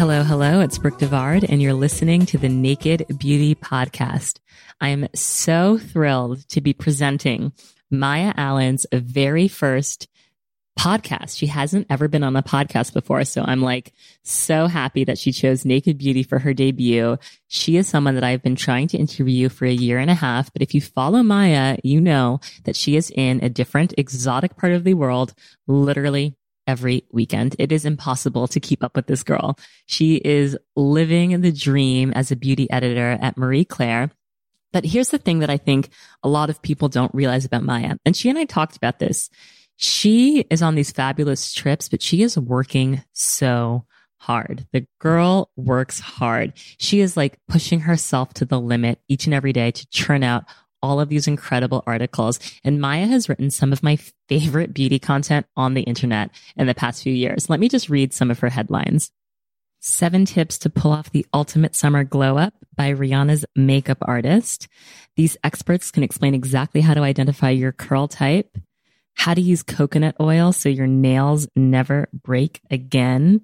Hello, hello. It's Brooke Devard, and you're listening to the Naked Beauty Podcast. I am so thrilled to be presenting Maya Allen's very first podcast. She hasn't ever been on a podcast before. So I'm like so happy that she chose Naked Beauty for her debut. She is someone that I've been trying to interview for a year and a half. But if you follow Maya, you know that she is in a different exotic part of the world, literally every weekend. It is impossible to keep up with this girl. She is living the dream as a beauty editor at Marie Claire. But here's the thing that I think a lot of people don't realize about Maya. And she and I talked about this she is on these fabulous trips, but she is working so hard. The girl works hard. She is like pushing herself to the limit each and every day to churn out all of these incredible articles. And Maya has written some of my favorite beauty content on the internet in the past few years. Let me just read some of her headlines. Seven tips to pull off the ultimate summer glow up by Rihanna's makeup artist. These experts can explain exactly how to identify your curl type how to use coconut oil so your nails never break again.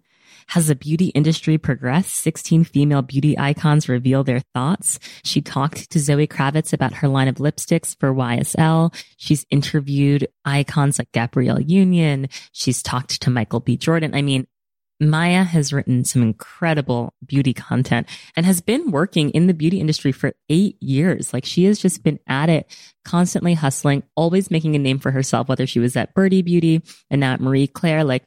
Has the beauty industry progressed? 16 female beauty icons reveal their thoughts. She talked to Zoe Kravitz about her line of lipsticks for YSL. She's interviewed icons like Gabrielle Union. She's talked to Michael B. Jordan. I mean, Maya has written some incredible beauty content and has been working in the beauty industry for eight years. Like she has just been at it, constantly hustling, always making a name for herself, whether she was at Byrdie Beauty and now at Marie Claire. Like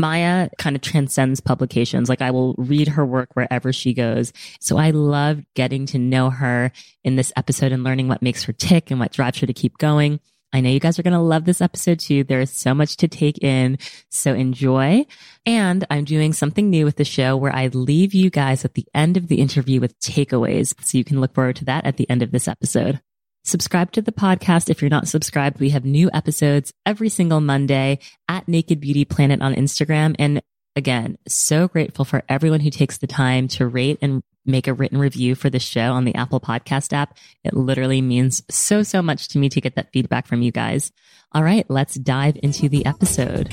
Maya kind of transcends publications. Like I will read her work wherever she goes. So I love getting to know her in this episode and learning what makes her tick and what drives her to keep going. I know you guys are going to love this episode too. There is so much to take in. So enjoy. And I'm doing something new with the show where I leave you guys at the end of the interview with takeaways. So you can look forward to that at the end of this episode. Subscribe to the podcast. If you're not subscribed, we have new episodes every single Monday at Naked Beauty Planet on Instagram. And again, so grateful for everyone who takes the time to rate and make a written review for the show on the Apple Podcast app. It literally means so, so much to me to get that feedback from you guys. All right, let's dive into the episode.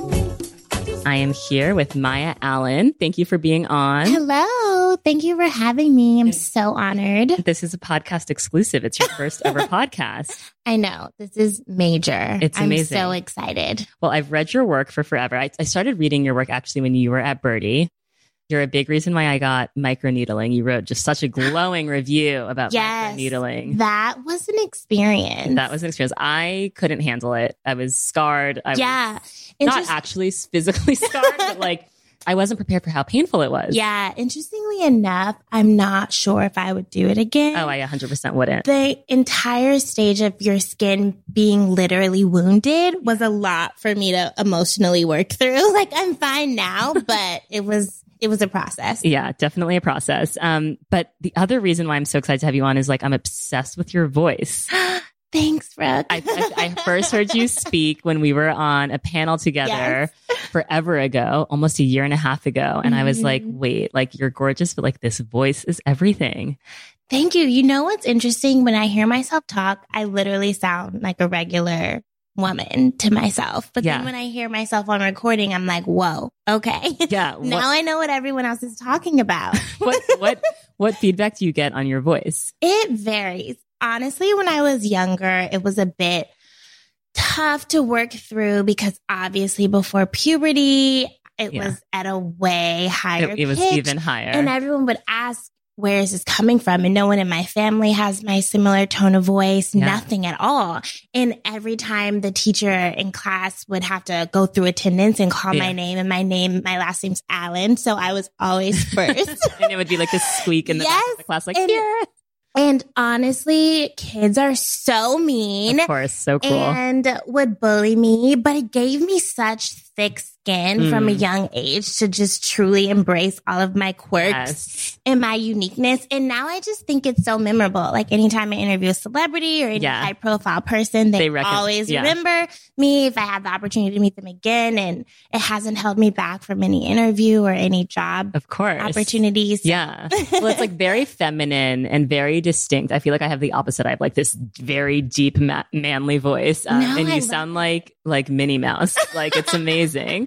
I am here with Maya Allen. Thank you for being on. Hello. Thank you for having me. I'm so honored. This is a podcast exclusive. It's your first ever podcast. I know. This is major. It's amazing. I'm so excited. Well, I've read your work for forever. I, I started reading your work actually when you were at Byrdie. You're a big reason why I got microneedling. You wrote just such a glowing review about yes, microneedling. That was an experience. That was an experience. I couldn't handle it. I was scarred. I yeah. Was not just, actually physically scarred, but like I wasn't prepared for how painful it was. Yeah. Interestingly enough, I'm not sure if I would do it again. Oh, I 100% wouldn't. The entire stage of your skin being literally wounded was a lot for me to emotionally work through. Like I'm fine now, but it was it was a process. Yeah, definitely a process. Um, but the other reason why I'm so excited to have you on is like I'm obsessed with your voice. Thanks, Brooke. I, I, I, first heard you speak when we were on a panel together yes. forever ago, almost a year and a half ago. And mm-hmm. I was like, mm-hmm. wait, like you're gorgeous, but like this voice is everything. Thank you. You know what's interesting? When I hear myself talk, I literally sound like a regular woman to myself. But yeah. then when I hear myself on recording, I'm like, whoa, okay. Yeah. now I know what everyone else is talking about. what what what feedback do you get on your voice? It varies. honestly, when I was younger, it was a bit tough to work through because obviously before puberty, it Yeah. was at a way higher It, it was pitch. even higher. And everyone would ask, where is this coming from? And no one in my family has my similar tone of voice, Yeah. nothing at all. And every time the teacher in class would have to go through attendance and call Yeah. my name and my name, my last name's Allen. So I was always first. and it would be like this squeak in the back Yes, of the class, like and- here. and honestly, kids are so mean Of course, so cool. and would bully me, but it gave me such thick skin from a Mm. young age to just truly embrace all of my quirks yes. and my uniqueness. And now I just think it's so memorable. Like anytime I interview a celebrity or any Yeah. high profile person, they, They reckon- always yeah. remember me if I have the opportunity to meet them again. And it hasn't held me back from any interview or any job Of course. opportunities. Yeah. Well, it's like very feminine and very distinct. I feel like I have the opposite. I have like this very deep, ma- manly voice, um, No, and you I love sound like like Minnie Mouse. Like it's amazing.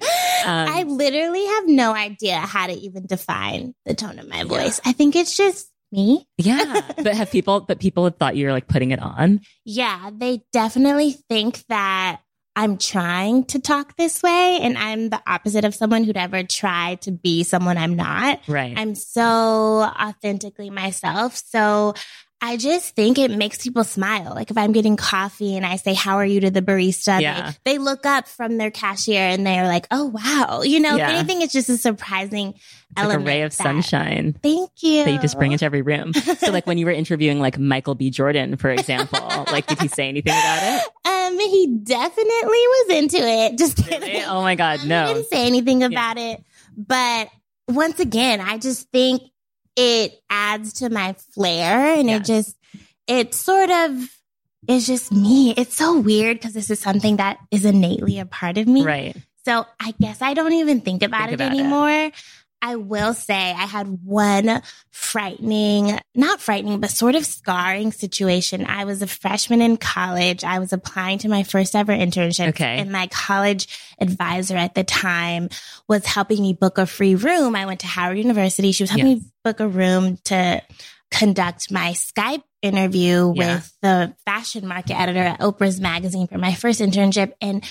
Um, I literally have no idea how to even define the tone of my voice. I think it's just me. yeah, but have people? But people have thought you were like putting it on. Yeah, they definitely think that I'm trying to talk this way, and I'm the opposite of someone who'd ever try to be someone I'm not. Right. I'm so authentically myself. So I just think it makes people smile. Like if I'm getting coffee and I say, How are you to the barista? Yeah. They, they look up from their cashier and they're like, Oh, wow. You know, Yeah. if anything, it's just a surprising it's like a ray of that- sunshine. Thank you. That you just bring into every room. So, like when you were interviewing like Michael B. Jordan, for example, like did he say anything about it? Um, he definitely was into it. Just. Really? Oh my God, He no. didn't say anything about it. But once again, I just think it adds to my flair and Yes. it just, it sort of is just me. It's so weird because this is something that is innately a part of me. Right. So I guess I don't even think about Think it about it. anymore. I will say I had one frightening, not frightening, but sort of scarring situation. I was a freshman in college. I was applying to my first ever internship. Okay. And my college advisor at the time was helping me book a free room. I went to Howard University. She was helping Yes. me book a room to conduct my Skype interview Yeah. with the fashion market editor at Oprah's magazine for my first internship. And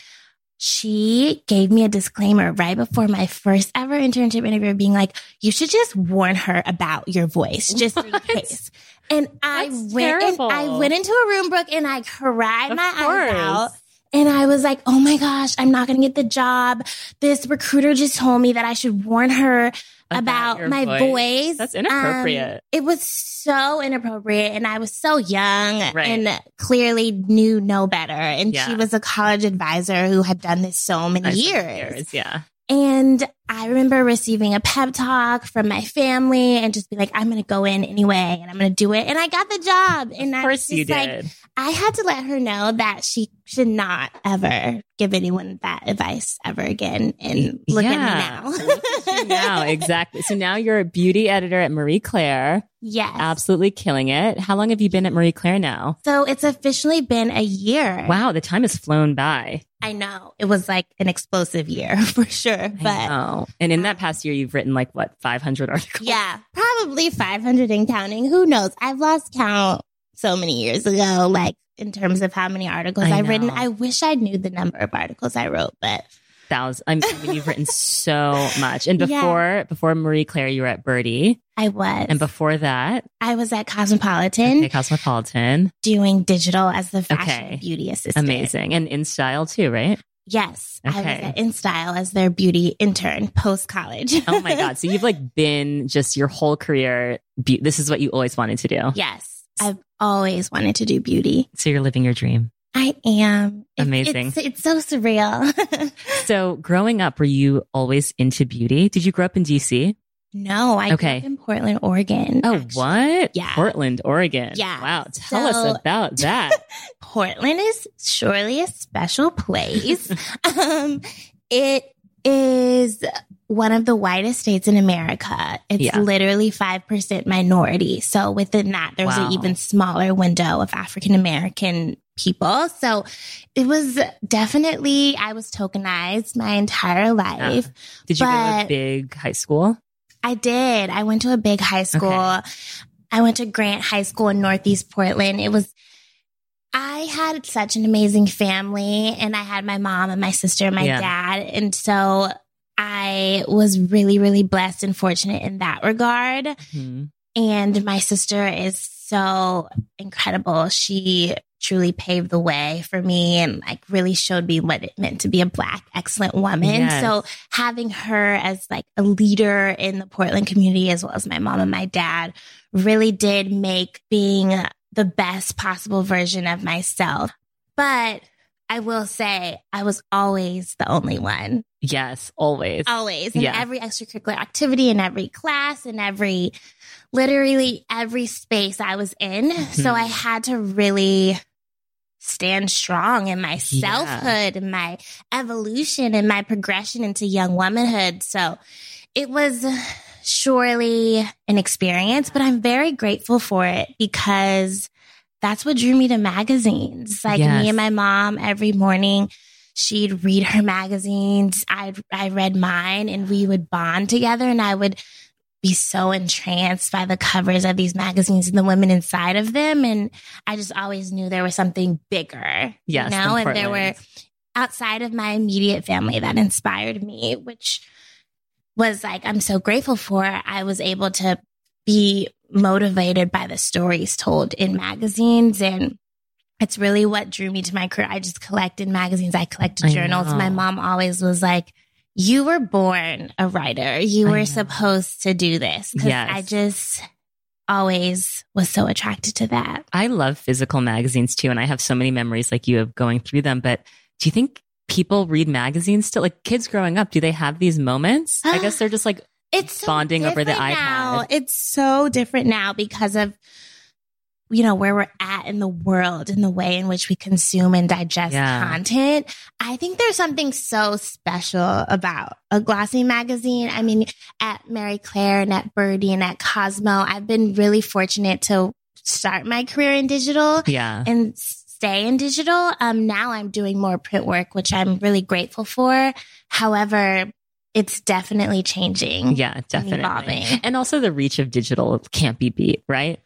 she gave me a disclaimer right before my first ever internship interview, being like, you should just warn her about your voice just in case. And I That's went and. I went into a room, Brooke, and I cried Of my course. eyes out. And I was like, oh my gosh, I'm not going to get the job. This recruiter just told me that I should warn her about, your my voice. That's Um, inappropriate. it was so inappropriate. And I was so young Right. and clearly knew no better. And Yeah. she was a college advisor who had done this so many Nice years. Yeah. And I remember receiving a pep talk from my family and just be like, I'm going to go in anyway and I'm going to do it. And I got the job. And Of I course you just like, did. I had to let her know that she should not ever give anyone that advice ever again. And look Yeah. at me now. now, exactly. So now you're a beauty editor at Marie Claire, yes. absolutely killing it. How long have you been at Marie Claire now? So it's officially been a year. Wow, the time has flown by. I know it was like an explosive year for sure, I but know. And in that um, past year, you've written like what, 500 articles? yeah, probably 500 and counting. Who knows? I've lost count so many years ago, like in terms of how many articles I I've written. I wish I knew the number of articles I wrote, but Thousands. I mean, you've written so much. And Yeah. before, before Marie Claire, you were at Byrdie. I was. And before that, I was at Cosmopolitan okay, Cosmopolitan. doing digital as the fashion Okay. beauty assistant. Amazing. And InStyle too, right? Yes. I was Okay. at InStyle as their beauty intern post college. Oh my God. So you've like been just your whole career. Be- this is what you always wanted to do. yes. I've always wanted to do beauty. So you're living your dream. I am. Amazing. It's, it's so surreal. So growing up, were you always into beauty? Did you grow up in DC? no, I Okay. grew up in Portland, Oregon. Oh, actually. what? Yeah. Portland, Oregon. Yeah. Wow. Tell So- us about that. Portland is surely a special place. um, it is one of the whitest states in America. It's Yeah. literally 5% minority. So within that, there's Wow. an even smaller window of African American people. So it was definitely, I was tokenized my entire life. Did you go to a big high school? I did. I went to a big high school. Okay. I went to Grant High School in Northeast Portland. It was, I had such an amazing family and I had my mom and my sister and my Yeah. dad. And so I was really, really blessed and fortunate in that regard. Mhm. And my sister is so incredible. She truly paved the way for me and like really showed me what it meant to be a black excellent woman. Yes. So having her as like a leader in the Portland community as well as my mom and my dad really did make being the best possible version of myself. But I will say I was always the only one Yes, always. always in Yeah. every extracurricular activity in every class in every literally every space i was in so Mhm. i had to really stand strong in my Yeah. selfhood and my evolution and my progression into young womanhood so it was surely an experience but i'm very grateful for it because that's what drew me to magazines like Yes. me and my mom every morning she'd read her magazines. I I read mine, and we would bond together. And I would be so entranced by the covers of these magazines and the women inside of them. And I just always knew there was something bigger, Yes, you know. And there were outside of my immediate family that inspired me, which was like I'm so grateful for. I was able to be motivated by the stories told in magazines and it's really what drew me to my career. I just collected magazines, I collected journals. My mom always was like, You were born a writer. You were supposed to do this. 'Cause Yes. I just always was so attracted to that. I love physical magazines too, and I have so many memories like you of going through them. But do you think people read magazines still? Like kids growing up, do they have these moments? I guess they're just like, It's so Bonding over the different Now. iPad. It's so different now because of you know where we're at in the world and the way in which we consume and digest Yeah. content. I think there's something so special about a glossy magazine. I mean, at Marie Claire and at Byrdie and at Cosmo, I've been really fortunate to start my career in digital yeah, and stay in digital. Um, now I'm doing more print work, which I'm really grateful for. However, it's definitely changing. yeah, definitely. evolving. And also the reach of digital can't be beat, right?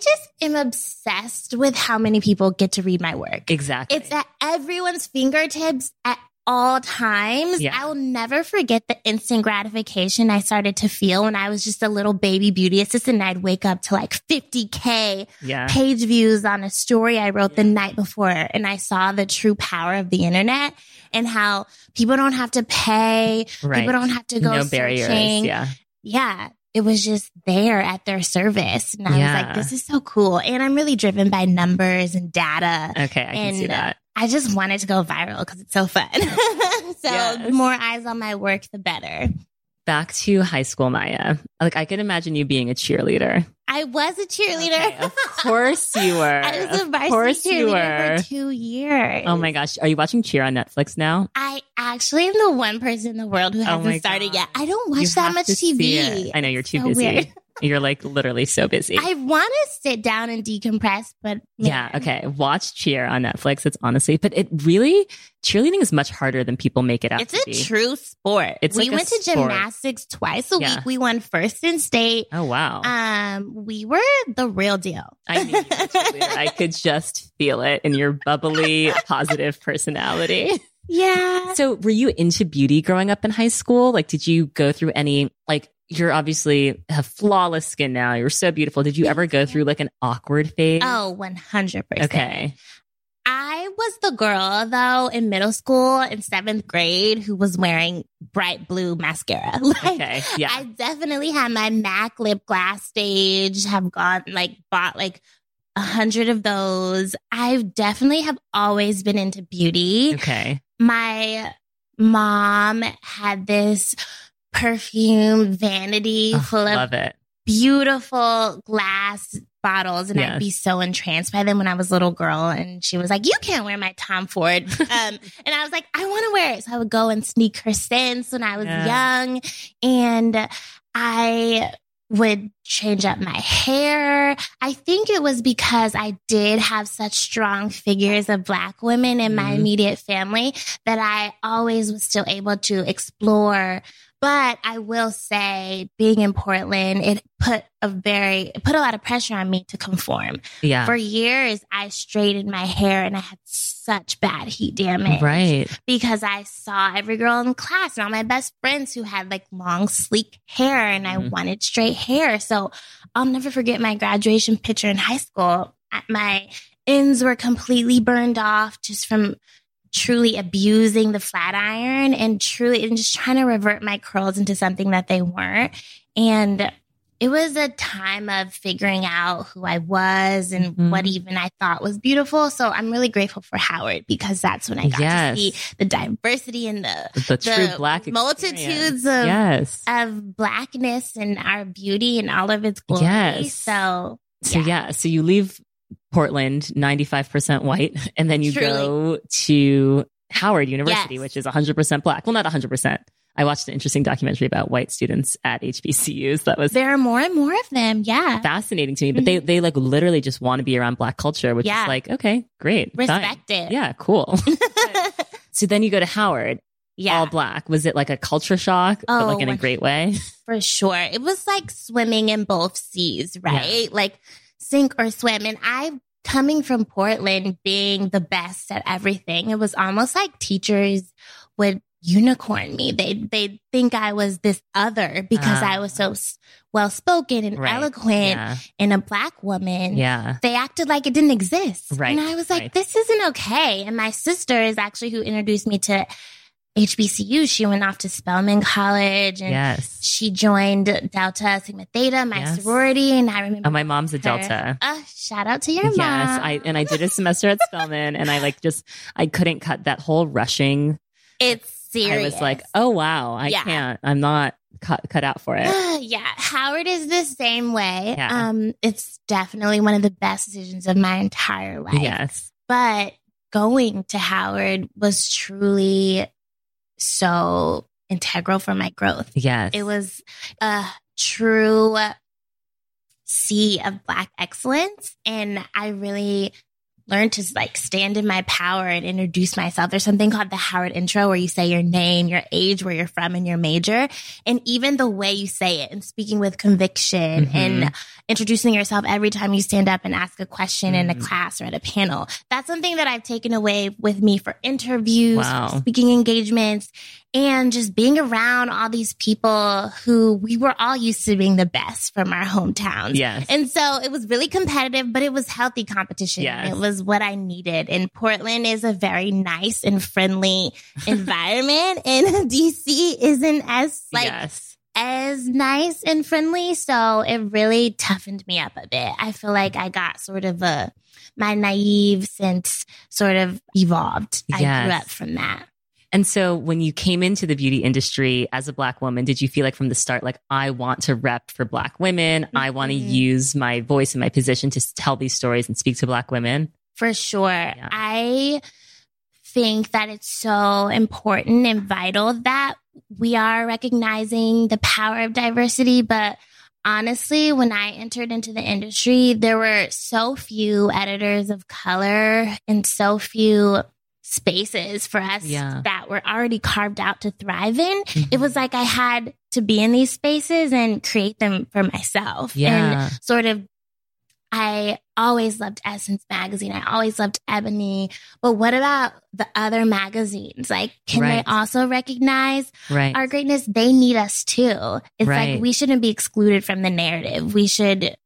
I just am obsessed with how many people get to read my work. Exactly. It's at everyone's fingertips at all times. Yeah. I will never forget the instant gratification I started to feel when I was just a little baby beauty assistant I'd wake up to like 50K yeah, page views on a story I wrote the night before. And I saw the true power of the internet and how people don't have to pay. right. People don't have to go no barriers. searching. Yeah, Yeah. It was just there at their service. And I Yeah. was like, this is so cool. And I'm really driven by numbers and data. okay, I can see And, that. I just wanted to go viral because it's so fun. so Yes. the more eyes on my work, the better. Back to high school, Maya. Like I can imagine you being a cheerleader. I was a cheerleader. Okay, of course you were. I was a Of varsity course you cheerleader were. for two years. Oh my gosh, are you watching Cheer on Netflix now? I actually am the one person in the world who Oh hasn't my started God. yet. I don't You watch that much TV. I know you're too So busy. weird. You're like literally so busy. I want to sit down and decompress, but yeah, okay. Watch Cheer on Netflix. It's honestly, but it really cheerleading is much harder than people make it out It's a be. true sport. It's we like went to gymnastics twice a Yeah. week. We won first in state. oh wow. Um, we were the real deal. I knew you were a cheerleader. I could just feel it in your bubbly, positive personality. yeah. So, were you into beauty growing up in high school? Like, did you go through any, like, you're obviously have flawless skin now. You're so beautiful. Did you ever go through like an awkward phase? Oh, 100%. okay. I was the girl though in middle school in seventh grade who was wearing bright blue mascara. Like, Okay. Yeah. I definitely had my MAC lip glass stage, have gone like bought like a hundred of those. I definitely have always been into beauty. okay. My mom had this perfume vanity Ugh, full of love it. beautiful glass bottles and Yes. I'd be so entranced by them when I was a little girl and she was like, You can't wear my Tom Ford. Um, and I was like, I want to wear it. So I would go and sneak her scents when I was Yeah. young. And I would change up my hair. I think it was because I did have such strong figures of black women in my Mhm. immediate family that I always was still able to explore But I will say, being in Portland, it put a very, it put a lot of pressure on me to conform. Yeah. For years, I straightened my hair and I had such bad heat damage. right. Because I saw every girl in class and all my best friends who had like long, sleek hair and I Mhm. wanted straight hair. So I'll never forget my graduation picture in high school. My ends were completely burned off just from truly abusing the flat iron and truly and just trying to revert my curls into something that they weren't. And it was a time of figuring out who I was and Mhm. what even I thought was beautiful. So I'm really grateful for Howard because that's when I got Yes. to see the diversity and the The true the black experience. multitudes of yes. of blackness and our beauty and all of its glory. Yes. So So yeah. so you leave Portland, 95% white, and then you Truly. go to Howard University, Yes. which is 100% black. Well, not 100%. I watched an interesting documentary about white students at HBCUs that was there are more and more of them. Yeah. fascinating to me, but they, mm-hmm. they like literally just want to be around black culture, which Yeah. is like, okay, great. fine. Respect it. Yeah, cool. so then you go to Howard, yeah. all black. Was it like a culture shock, but like Oh, in a oh, great way? For sure. It was like swimming in both seas, right? Like sink or swim. And I, coming from Portland, being the best at everything, it was almost like teachers would unicorn me. They, they think I was this other because Ah. I was so well spoken and Right. eloquent Yeah. and a black woman. Yeah. They acted like it didn't exist. Right, And I was like, right. this isn't okay. And my sister is actually who introduced me to HBCU. She went off to Spelman College and Yes. she joined Delta Sigma Theta, my Yes. sorority, and I remember. Oh, my mom's a her- Delta. Uh, shout out to your Yes, mom. Yes. I and I did a semester at Spelman, and I like just I couldn't cut that whole rushing. it's serious. I was like, oh wow, I Yeah. can't. I'm not cut cut out for it. yeah, Howard is the same way. Yeah. Um, it's definitely one of the best decisions of my entire life. yes, But going to Howard was truly so integral for my growth. yes, It was a true sea of black excellence. And I really learned to like stand in my power and introduce myself. There's something called the Howard intro where you say your name, your age, where you're from, and your major. And even the way you say it and speaking with conviction Mhm. and introducing yourself every time you stand up and ask a question in a Mhm. class or at a panel. That's something that I've taken away with me for interviews, Wow. speaking engagements, and just being around all these people who we were all used to being the best from our hometowns. yes, And so it was really competitive, but it was healthy competition. Yes. It was what I needed. And Portland is a very nice and friendly environment. and DC isn't as like yes, as nice and friendly. So it really toughened me up a bit. I feel like I got sort of a my naive sense sort of evolved. I grew up from that. And so when you came into the beauty industry as a black woman, did you feel like from the start, like, I want to rep for black women? I want to mm-hmm. use my voice and my position to tell these stories and speak to black women? For sure. I think that it's so important and vital that we are recognizing the power of diversity. But honestly, when I entered into the industry, there were so few editors of color and so few spaces for us Yeah. that were already carved out to thrive in. Mm-hmm. It was like I had to be in these spaces and create them for myself. yeah. And sort of I always loved Essence magazine. I always loved Ebony. But what about the other magazines? Like, can Right. they also recognize Right. our greatness? They need us too. It's Right. like we shouldn't be excluded from the narrative. We should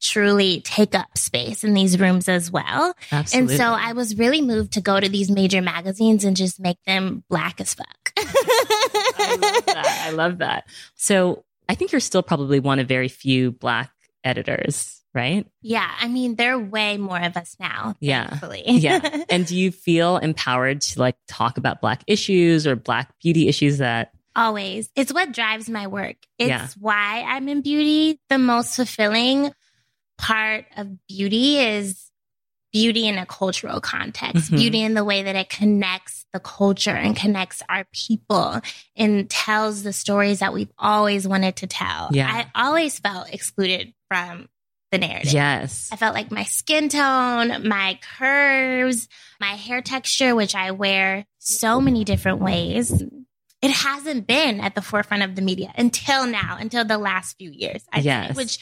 truly take up space in these rooms as well. Absolutely. And so I was really moved to go to these major magazines and just make them black as fuck. I love that. I love that. So I think you're still probably one of very few black editors, right? Yeah, I mean, there are way more of us now. Yeah. Yeah. and do you feel empowered to like talk about black issues or black beauty issues that Always. It's what drives my work. It's Yeah. why I'm in beauty. The most fulfilling part of beauty is beauty in a cultural context, Mhm. beauty in the way that it connects the culture and connects our people and tells the stories that we've always wanted to tell. Yeah. I always felt excluded from the narrative. yes. I felt like my skin tone, my curves, my hair texture, which I wear so many different ways. it hasn't been at the forefront of the media until now, until the last few years. I Yes. think, which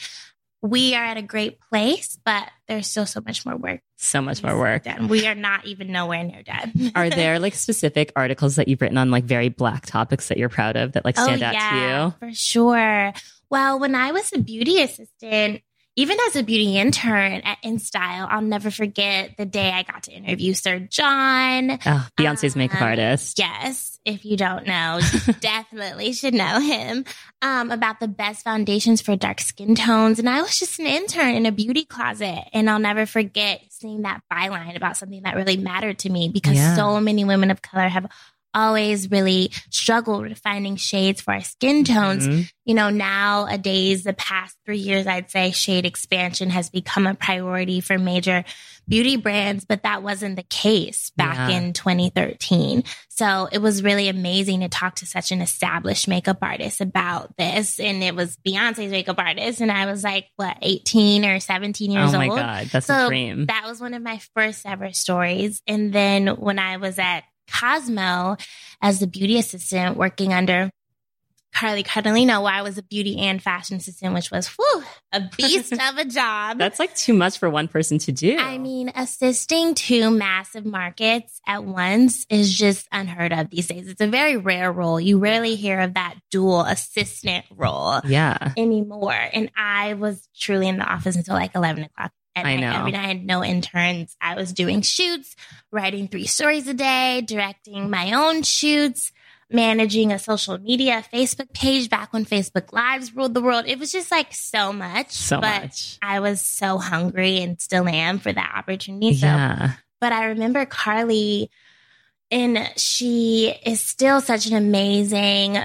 we are at a great place, but there's still so much more work. So much more work. done. We are not even nowhere near done. Are there like specific articles that you've written on like very black topics that you're proud of that like stand out to you? For sure. Well, when I was a beauty assistant, even as a beauty intern at InStyle, I'll never forget the day I got to interview Sir John. Oh, Beyonce's makeup Um, artist. Yes, if you don't know, you definitely should know him um, about the best foundations for dark skin tones. And I was just an intern in a beauty closet. And I'll never forget seeing that byline about something that really mattered to me because Yeah. so many women of color have always really struggled with finding shades for our skin tones Mhm. you know, nowadays, the past three years, I'd say shade expansion has become a priority for major beauty brands, but that wasn't the case back Yeah. in 2013. So it was really amazing to talk to such an established makeup artist about this. And it was Beyonce's makeup artist. And I was like, what, 18 or 17 years old? Oh my old? God. That's So a dream. That was one of my first ever stories. And then when I was at Cosmo as the beauty assistant working under Carly Cardellino, where I was a beauty and fashion assistant, which was whew, a beast of a job. That's like too much for one person to do. I mean, assisting two massive markets at once is just unheard of these days. It's a very rare role. You rarely hear of that dual assistant role yeah. anymore. And I was truly in the office until like 11 o'clock at I know. Every night I had no interns. I was doing shoots, writing three stories a day, directing my own shoots, managing a social media Facebook page back when Facebook Lives ruled the world. It was just like so much. So but much. I was so hungry and still am for that opportunity. So Yeah. but I remember Carly, and she is still such an amazing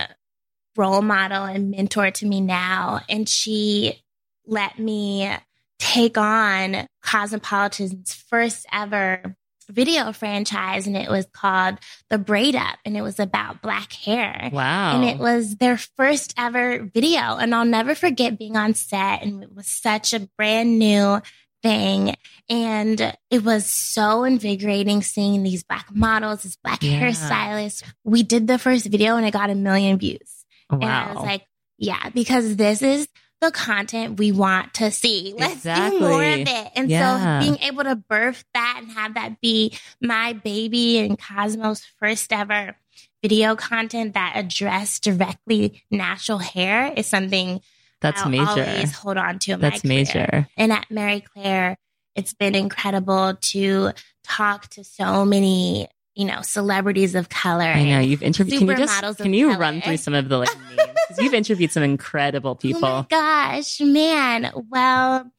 role model and mentor to me now. And she let me take on Cosmopolitan's first ever video franchise, and it was called The Braid Up, and it was about black hair. Wow. And it was their first ever video. And I'll never forget being on set. And it was such a brand new thing. And it was so invigorating seeing these black models, this black Yeah. hairstylist. We did the first video and it got a million views. wow. And I was like, yeah, because this is the content we want to see. Let's do more of it. And Yeah. so being able to birth that and have that be my baby and Cosmo's first ever video content that addressed directly natural hair is something That's I'll major. always hold on to That's major. And at Marie Claire, it's been incredible to talk to so many, you know, celebrities of color. I know you've interviewed. Can you just can you color. run through some of the like names? you've interviewed some incredible Oh my people. gosh, man. Well,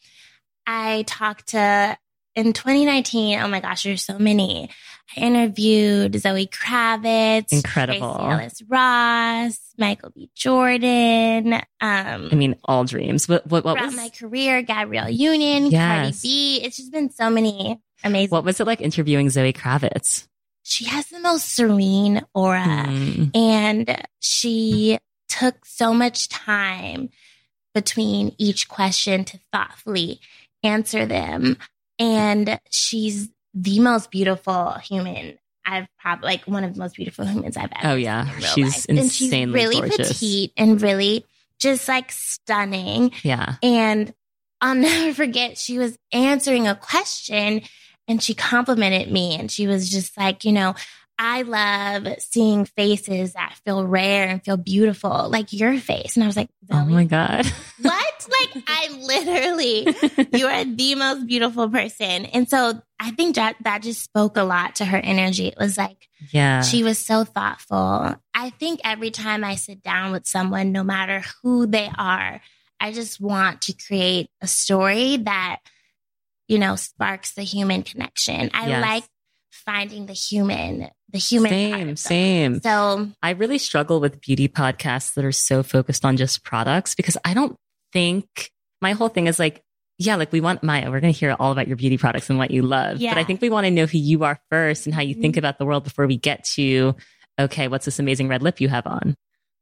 I talked to in 2019. Oh my gosh, there's so many. I interviewed Zoe Kravitz, Incredible. Ellis Ross, Michael B. Jordan. Um, I mean, all dreams. What what, what was my career, Gabrielle Union, Yes. Cardi B. It's just been so many amazing. what was it like interviewing Zoe Kravitz? She has the most serene aura. Mm, And she took so much time between each question to thoughtfully answer them. And she's the most beautiful human I've probably like one of the most beautiful humans I've ever Oh, yeah. in real She's life. and she's really gorgeous. petite and really just like stunning. yeah. And I'll never forget, she was answering a question and she complimented me. And she was just like, you know, I love seeing faces that feel rare and feel beautiful, like your face. And I was like, Oh my god. what? Like, I literally, you are the most beautiful person. And so I think that, that just spoke a lot to her energy. It was like, yeah. she was so thoughtful. I think every time I sit down with someone, no matter who they are, I just want to create a story that, you know, sparks the human connection. I Yes. like finding the human, the human. same, same. So I really struggle with beauty podcasts that are so focused on just products because I don't think my whole thing is like, yeah, like we want Maya, we're going to hear all about your beauty products and what you love. Yeah. But I think we want to know who you are first and how you think Mhm. about the world before we get to, okay, what's this amazing red lip you have on?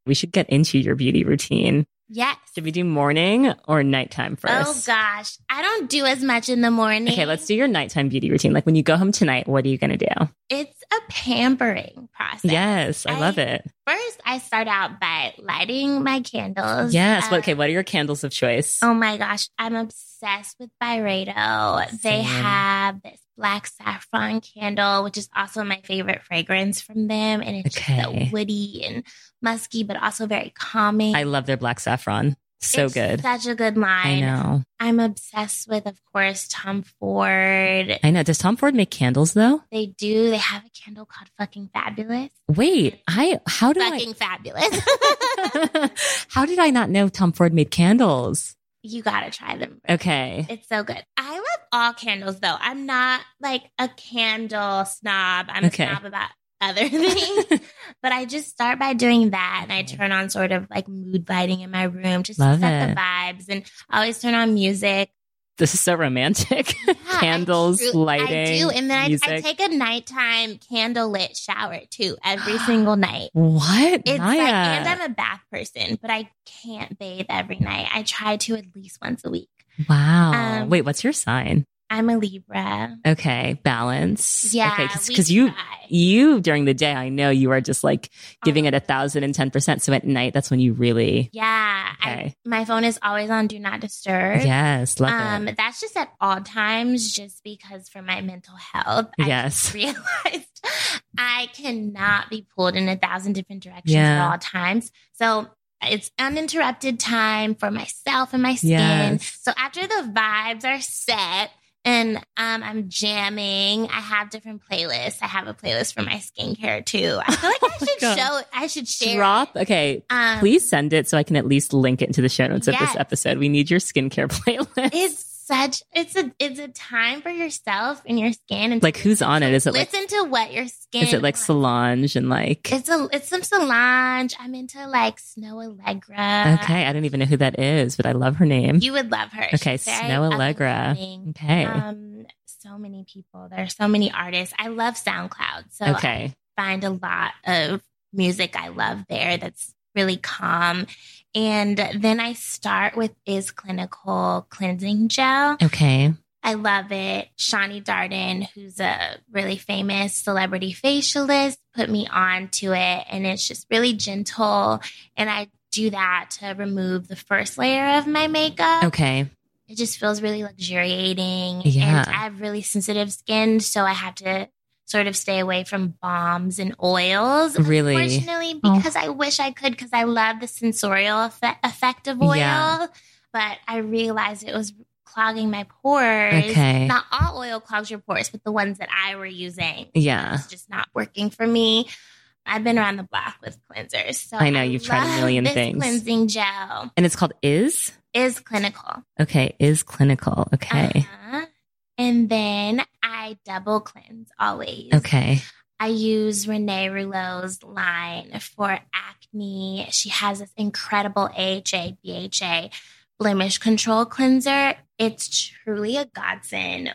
We should get into your beauty routine. Yes. Should we do morning or nighttime first? Oh gosh, I don't do as much in the morning. Okay, let's do your nighttime beauty routine. Like when you go home tonight, what are you going to do? It's a pampering process. Yes, I, I- love it. First, I start out by lighting my candles. Yes. Uh, okay, what are your candles of choice? Oh my gosh, I'm obsessed with Byredo. They have this black saffron candle, which is also my favorite fragrance from them. And it's just so woody and musky, but also very calming. I love their black saffron. So It's good. Such a good line. I know. I'm obsessed with, of course, Tom Ford. I know. Does Tom Ford make candles though? They do. They have a candle called Fucking Fabulous. Wait, I how do I? Fucking fabulous. How did I not know Tom Ford made candles? you gotta try them. Okay. It's so good. I love all candles though. I'm not like a candle snob. I'm Okay. a snob about other things. but I just start by doing that and I turn on sort of like mood lighting in my room just Love to set it. the vibes. And I always turn on music. This is so romantic. Yeah, I Candles, tru- lighting. I do. And then I, I music. take a nighttime candlelit shower too every single night. What? It's Maya? like, and I'm a bath person, but I can't bathe every night. I try to at least once a week. wow. um, Wait, what's your sign? I'm a Libra. Okay, balance. Yeah, Okay, because you you during the day, I know you are just like giving it a thousand and ten percent. So at night, that's when you really Yeah, I, okay. my phone is always on do not disturb. Yes, love Um, it. that's just at all times, just because for my mental health. Yes. I realized I cannot be pulled in a thousand different directions Yeah. at all times. So it's uninterrupted time for myself and my skin. Yes. So after the vibes are set. And um, I'm jamming. I have different playlists. I have a playlist for my skincare too. I feel like Oh I should God. show. I should share. Drop. it. Okay, Um, please send it so I can at least link it into the show notes of this episode. We need your skincare playlist. It's such it's a it's a time for yourself and your skin and like who's on it? Is it like listen to what your skin is it like wants. Solange and like it's a it's some Solange. I'm into like Snoh Aalegra. Okay, I don't even know who that is, but I love her name. You would love her. Okay, Snoh Aalegra. Okay. Um so many people. There are so many artists. I love SoundCloud. So okay. I find a lot of music I love there that's really calm. And then I start with Is Clinical Cleansing Gel. Okay. I love it. Shani Darden, who's a really famous celebrity facialist, put me on to it. And it's just really gentle. And I do that to remove the first layer of my makeup. Okay. It just feels really luxuriating. Yeah. And I have really sensitive skin. So I have to sort of stay away from balms and oils. Really? Unfortunately, Oh. because I wish I could, because I love the sensorial effect, effect of oil. Yeah. But I realized it was clogging my pores. Okay. Not all oil clogs your pores, but the ones that I were using Yeah. was just not working for me. I've been around the block with cleansers. So I know, you've tried a million this things. Cleansing gel And it's called Is? is clinical. Okay, is clinical. Okay. Uh-huh. And then I double cleanse always. Okay. I use Renee Rouleau's line for acne. She has this incredible AHA, BHA blemish control cleanser. It's truly a godsend.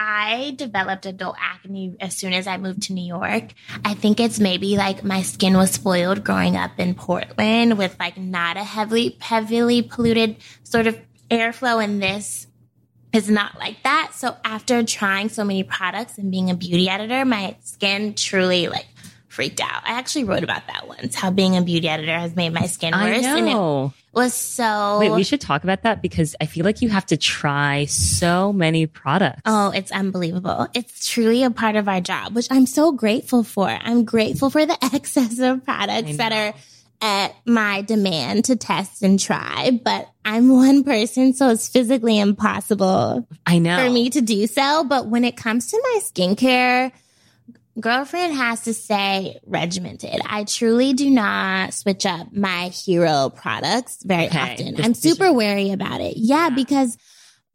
I developed adult acne as soon as I moved to New York. I think it's maybe like my skin was spoiled growing up in Portland with like not a heavily heavily polluted sort of airflow and this is not like that. So after trying so many products and being a beauty editor, my skin truly like freaked out. I actually wrote about that once, how being a beauty editor has made my skin I worse. And it know. was so Wait, we should talk about that because I feel like you have to try so many products. Oh, it's unbelievable. It's truly a part of our job, which I'm so grateful for. I'm grateful for the excess of products that are at my demand to test and try, but I'm one person, so it's physically impossible I know. for me to do so. But when it comes to my skincare, girlfriend has to stay regimented. I truly do not switch up my hero products very Okay. often. This- I'm super wary about it. Yeah, Yeah. because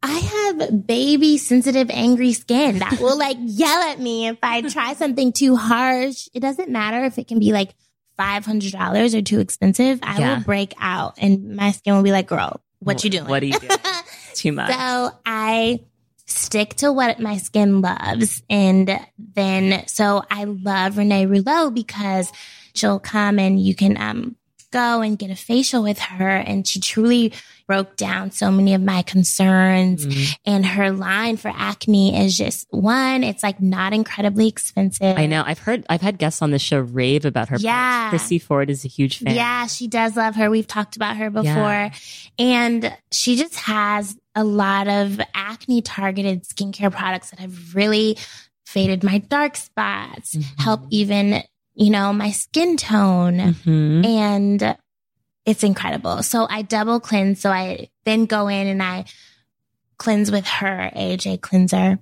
I have baby sensitive, angry skin that will like yell at me if I try something too harsh. It doesn't matter if it can be like $500 or too expensive. I Yeah. will break out and my skin will be like, girl, what you doing? What are you doing? Too much. So I stick to what my skin loves. And then, so I love Renee Rouleau because she'll come and you can, um, go and get a facial with her. And she truly broke down so many of my concerns. Mm. And her line for acne is just one, it's like not incredibly expensive. I know. I've heard, I've had guests on the show rave about her. Yeah. products. Chrissy Ford is a huge fan. Yeah, she does love her. We've talked about her before. Yeah. And she just has a lot of acne targeted skincare products that have really faded my dark spots, Mhm. help even, you know, my skin tone. Mhm. And it's incredible. So I double cleanse. So I then go in and I cleanse with her AJ cleanser.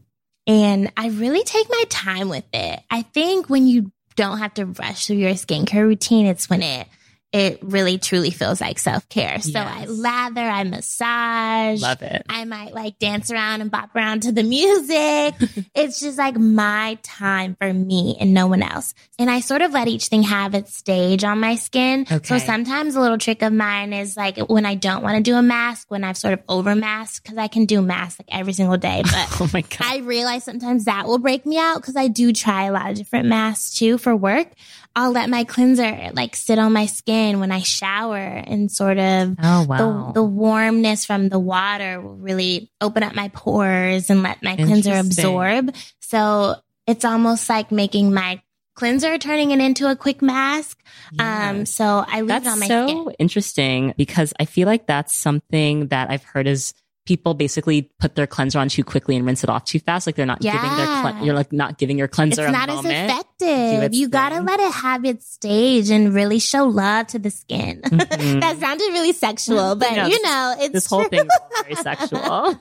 And I really take my time with it. I think when you don't have to rush through your skincare routine, it's when it it really truly feels like self care. So I lather, I massage. Love it. I might like dance around and bop around to the music. it's just like my time for me and no one else. And I sort of let each thing have its stage on my skin. Okay. So sometimes a little trick of mine is like when I don't want to do a mask, when I've sort of over masked, because I can do masks like every single day. But Oh my God. I realize sometimes that will break me out because I do try a lot of different masks too for work. I'll let my cleanser like sit on my skin when I shower and sort of oh, wow. the, the warmness from the water will really open up my pores and let my cleanser absorb. So it's almost like making my cleanser turning it into a quick mask. Um, so I leave That's it on my so skin. interesting because I feel like that's something that I've heard is people basically put their cleanser on too quickly and rinse it off too fast. Like they're not giving their Yeah. cle- you're like not giving your It's cleanser a not as effective. its You gotta let it have its stage and really show love to the skin. Mhm. that sounded really sexual, but you know, it's this whole thing is very sexual.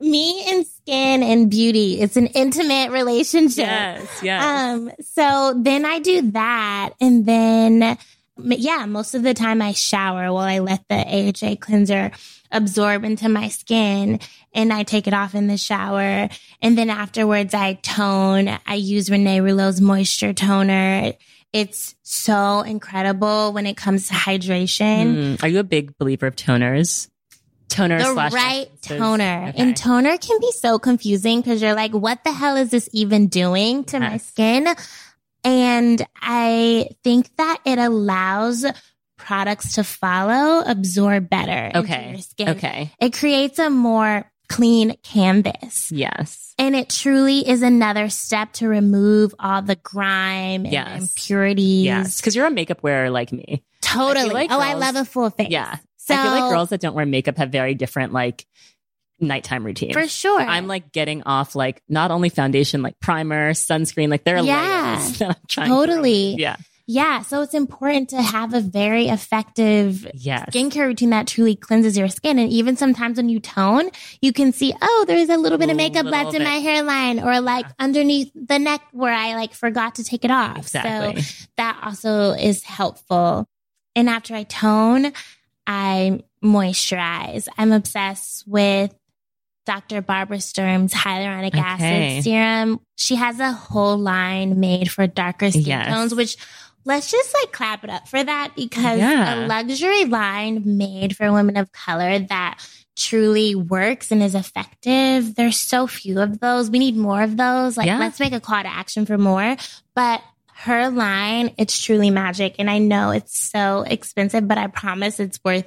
me and skin and beauty. It's an intimate relationship. yes, yes. Um, so then I do that. And then, yeah, most of the time I shower while I let the AHA cleanser absorb into my skin and I take it off in the shower. And then afterwards I tone. I use Renee Rouleau's moisture toner. It's so incredible when it comes to hydration. Mm. Are you a big believer of toners? Toner the slash right toner. Okay. And toner can be so confusing because you're like, what the hell is this even doing to my skin? And I think that it allows products to follow, absorb better into Okay. your skin. Okay. It creates a more clean canvas. Yes. And it truly is another step to remove all the grime and Yes. impurities. Yes. Because you're a makeup wearer like me. Totally. like oh, I love a full face. Yeah. So I feel like girls that don't wear makeup have very different like nighttime routine. for sure. I'm like getting off like not only foundation, like primer, sunscreen, like there are Yeah. layers that I'm trying to- Totally. yeah. Yeah. So it's important to have a very effective Yes. skincare routine that truly cleanses your skin. And even sometimes when you tone, you can see, oh, there's a little bit of makeup left in my hairline or like underneath the neck where I like forgot to take it off. Exactly. So that also is helpful. And after I tone, I moisturize. I'm obsessed with Dr. Barbara Sturm's hyaluronic Okay. acid serum. She has a whole line made for darker skin Yes. tones, which let's just like clap it up for that because Yeah. a luxury line made for women of color that truly works and is effective. There's so few of those. We need more of those. Like, Yeah. let's make a call to action for more. But her line, it's truly magic. And I know it's so expensive, but I promise it's worth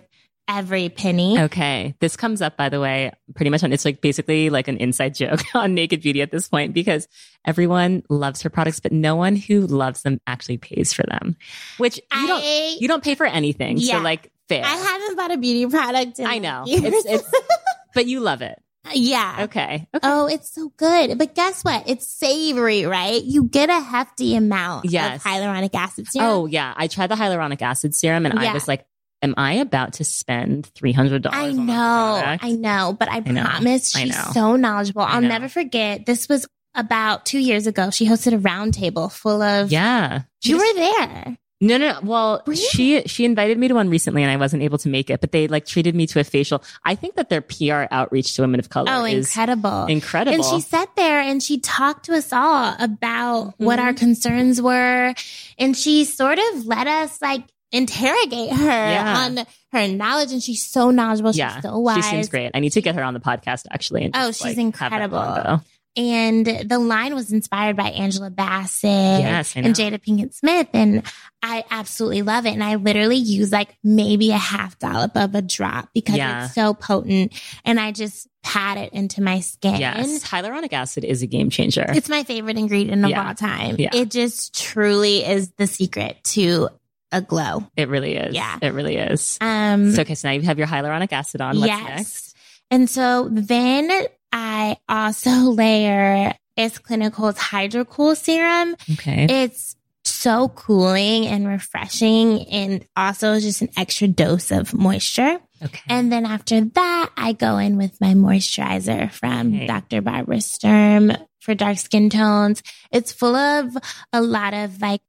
every penny. Okay. This comes up, by the way, pretty much on, it's like basically like an inside joke on Naked Beauty at this point because everyone loves her products, but no one who loves them actually pays for them, which you don't, I, you don't pay for anything. Yeah. So like fair. I haven't bought a beauty product in I know. years. It's, it's, but you love it. Uh, yeah. Okay. Okay. Oh, it's so good. But guess what? It's savory, right? You get a hefty amount Yes. of hyaluronic acid serum. Oh yeah. I tried the hyaluronic acid serum and Yeah. I was like, am I about to spend $300? I know. I know, but I, I know, promise I she's know. so knowledgeable. I I'll know. never forget. This was about two years ago. She hosted a roundtable full of. Yeah. You just- were there. No, no, no. Well, she she invited me to one recently, and I wasn't able to make it. But they like treated me to a facial. I think that their PR outreach to women of color Oh, is incredible! incredible. And she sat there and she talked to us all about what Mhm. our concerns were, and she sort of let us like interrogate her Yeah. on her knowledge. And she's so knowledgeable. yeah, she's so wise. she seems great. I need to get her on the podcast actually. Oh, just, she's like, incredible. And the line was inspired by Angela Bassett Yes, and Jada Pinkett Smith. And I absolutely love it. And I literally use like maybe a half dollop of a drop because Yeah. it's so potent. And I just pat it into my skin. Yes, hyaluronic acid is a game changer. It's my favorite ingredient of Yeah. all time. Yeah. It just truly is the secret to a glow. It really is. Yeah. It really is. Um, So, okay, so now you have your hyaluronic acid on. What's yes. next? And so then I also layer iS Clinical's Hydra-Cool serum. Okay. It's so cooling and refreshing and also just an extra dose of moisture. okay. And then after that, I go in with my moisturizer from Okay. Dr. Barbara Sturm for dark skin tones. It's full of a lot of like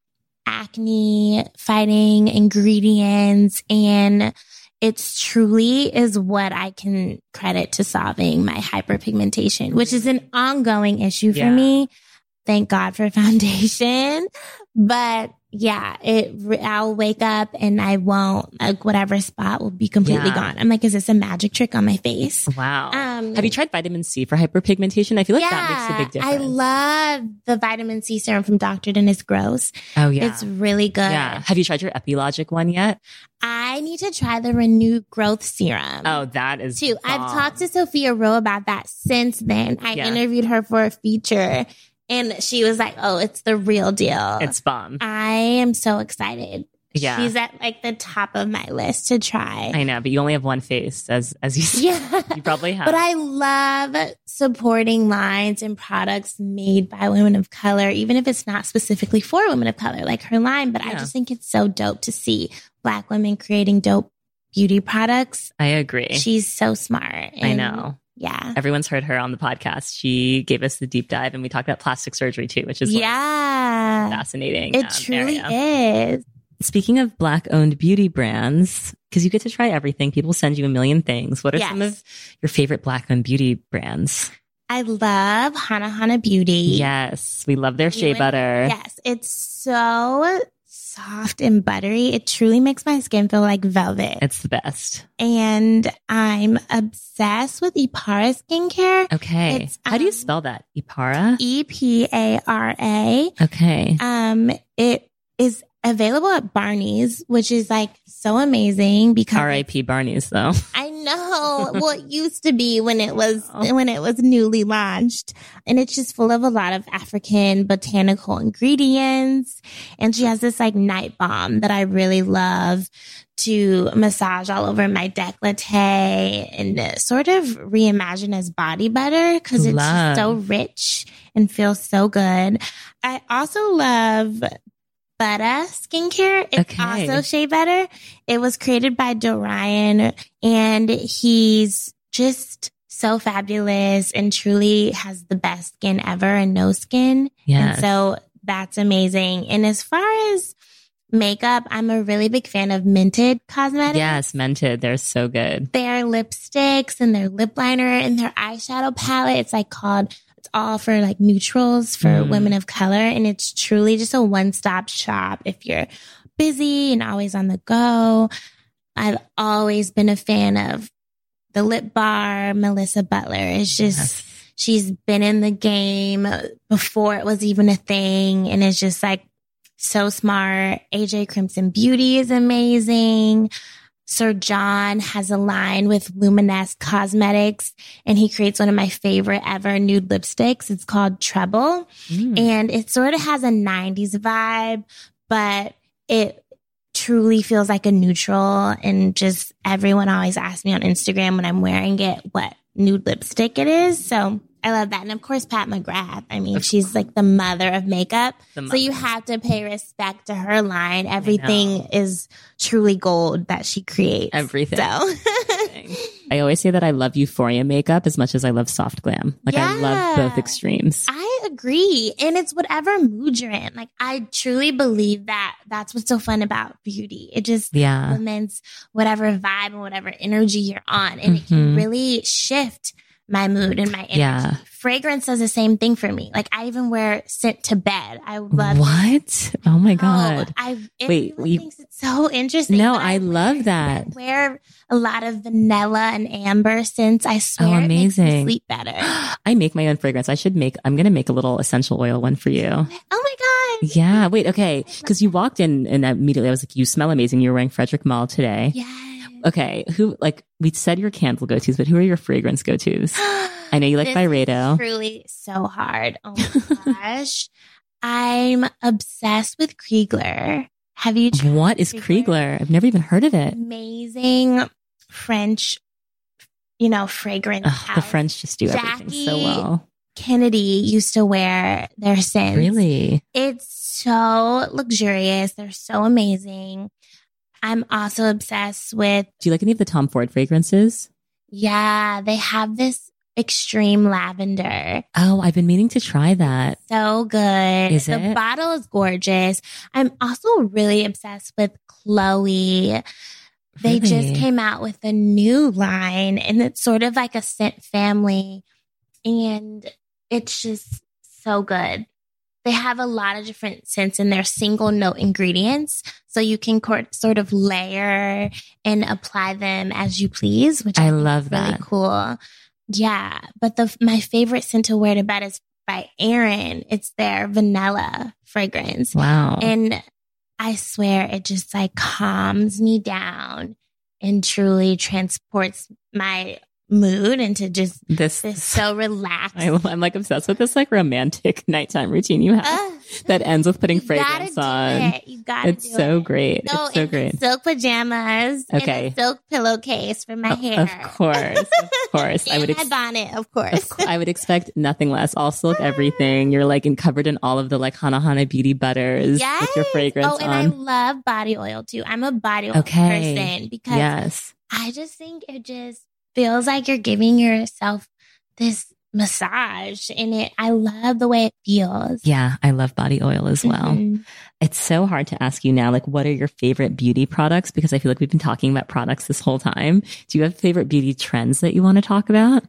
acne fighting ingredients and it's truly is what I can credit to solving my hyperpigmentation, which is an ongoing issue for Yeah. me. Thank God for foundation. But yeah, it, I'll wake up and I won't, like whatever spot will be completely Yeah. gone. I'm like, is this a magic trick on my face? wow. Um, have you tried vitamin C for hyperpigmentation? I feel like that makes a big difference. I love the vitamin C serum from Dr. Dennis Gross. oh, yeah. It's really good. yeah. Have you tried your Epilogic one yet? I need to try the Renew Growth Serum. Oh, that is too. I've talked to Sophia Rowe about that since then. I Yeah. interviewed her for a feature and she was like, Oh, it's the real deal. It's bomb. I am so excited. Yeah. She's at like the top of my list to try. I know, but you only have one face, as as you said. yeah. You probably have. But I love supporting lines and products made by women of color, even if it's not specifically for women of color, like her line. But I just think it's so dope to see Black women creating dope beauty products. I agree. She's so smart. I know. Yeah. Everyone's heard her on the podcast. She gave us the deep dive, and we talked about plastic surgery too, which is like, Yeah. fascinating. It um, truly area. is. Speaking of black owned beauty brands, because you get to try everything, people send you a million things. What are some of your favorite black owned beauty brands? I love Hanahana Beauty. Yes, we love their shea butter. Yes. It's so soft and buttery. It truly makes my skin feel like velvet. It's the best. and I'm obsessed with Epara skincare. Okay. It's, How do you um, spell that? Epara? E P A R A. Okay. Um, it is available at Barney's, which is like so amazing because R.I.P. Barney's though. I know well it used to be when it was Oh. when it was newly launched, and it's just full of a lot of African botanical ingredients. And she has this like night balm that I really love to massage all over my décolleté and sort of reimagine as body butter because it's just so rich and feels so good. I also love Buttah skincare. It's Okay. also Shea Butter. It was created by Dorion and he's just so fabulous and truly has the best skin ever and no skin. Yeah. And so that's amazing. And as far as makeup, I'm a really big fan of Mented Cosmetics. yes, mented. They're so good. Their lipsticks and their lip liner and their eyeshadow palette. It's like called, it's all for like neutrals for Mm. women of color. And it's truly just a one stop shop if you're busy and always on the go. I've always been a fan of the lip bar. Melissa Butler is just, Yes. she's been in the game before it was even a thing and it's just like so smart. AJ Crimson Beauty is amazing. Sir John has a line with Luminesce Cosmetics and he creates one of my favorite ever nude lipsticks. It's called Treble Mm. and it sort of has a 90s vibe, but it truly feels like a neutral and just everyone always asks me on Instagram when I'm wearing it what nude lipstick it is. So I love that. And of course, Pat McGrath. I mean, she's like the mother of makeup. The So you have to pay respect to her line. Everything is truly gold that she creates. Everything. So I always say that I love euphoria makeup as much as I love soft glam. Like I love both extremes. I agree. And it's whatever mood you're in. Like I truly believe that that's what's so fun about beauty. It just Yeah. implements whatever vibe and whatever energy you're on. And it can Mhm. really shift my mood and my energy. Yeah. Fragrance does the same thing for me. Like I even wear scent to bed. I love What? Oh my Oh, God. I Wait, you- thinks it's so interesting. No, but I love wear- that. I wear a lot of vanilla and amber scents. I oh, swear, it makes me amazing. sleep better. I make my own fragrance. I should make, I'm going to make a little essential oil one for you. Oh my god! Yeah. Wait. Okay. Cause you walked in and immediately I was like, you smell amazing. You're wearing Frederic Malle today. Yes. Okay. Who, like, we said your candle go tos, but who are your fragrance go tos? I know you like Byredo. Truly so hard. Oh my gosh. I'm obsessed with Krigler. Have you tried What is Krigler? I've never even heard of it. Amazing French, you know, fragrance. Ugh, the. French just do everything so well. Kennedy used to wear their scents. Really? It's so luxurious. They're so amazing. I'm also obsessed with, Do you like any of the Tom Ford fragrances? yeah, they have this extreme lavender. Oh, I've been meaning to try that. So good. Is the it? bottle is gorgeous. I'm also really obsessed with Chloe. They Really? just came out with a new line and it's sort of like a scent family. And it's just so good. They have a lot of different scents in their single note ingredients. So you can sort of layer and apply them as you please, which I is love really that. cool. Yeah. But the my favorite scent to wear to bed is by Aerin. It's their vanilla fragrance. Wow. And I swear it just like calms me down and truly transports my mood into just this, this so relaxed. I, I'm like obsessed with this like romantic nighttime routine you have Ugh, that ends with putting fragrance on. it. You gotta It's do so it. great. No, it's so great. Silk pajamas. Okay. And a silk pillowcase for my O- hair. Of course. Of course. I and would my ex- bonnet, of Of course. course, I would expect nothing less. All silk everything. You're like in, covered in all of the like Hanahana beauty butters Yes. with your fragrance Oh, and I love body oil too. I'm a body oil Okay. person because yes. I just think it just feels like you're giving yourself this massage and it I love the way it feels. Yeah, I love body oil as well. Mhm. It's so hard to ask you now, like, what are your favorite beauty products? Because I feel like we've been talking about products this whole time. Do you have favorite beauty trends that you want to talk about?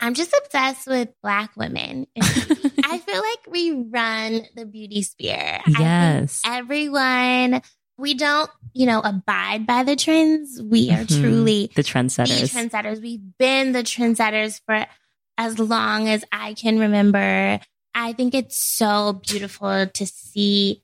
I'm just obsessed with black women. I feel like we run the beauty sphere. Yes. everyone we don't, you know, abide by the trends. We are Mhm. truly The trendsetters. the trendsetters. We've been the trendsetters for as long as I can remember. I think it's so beautiful to see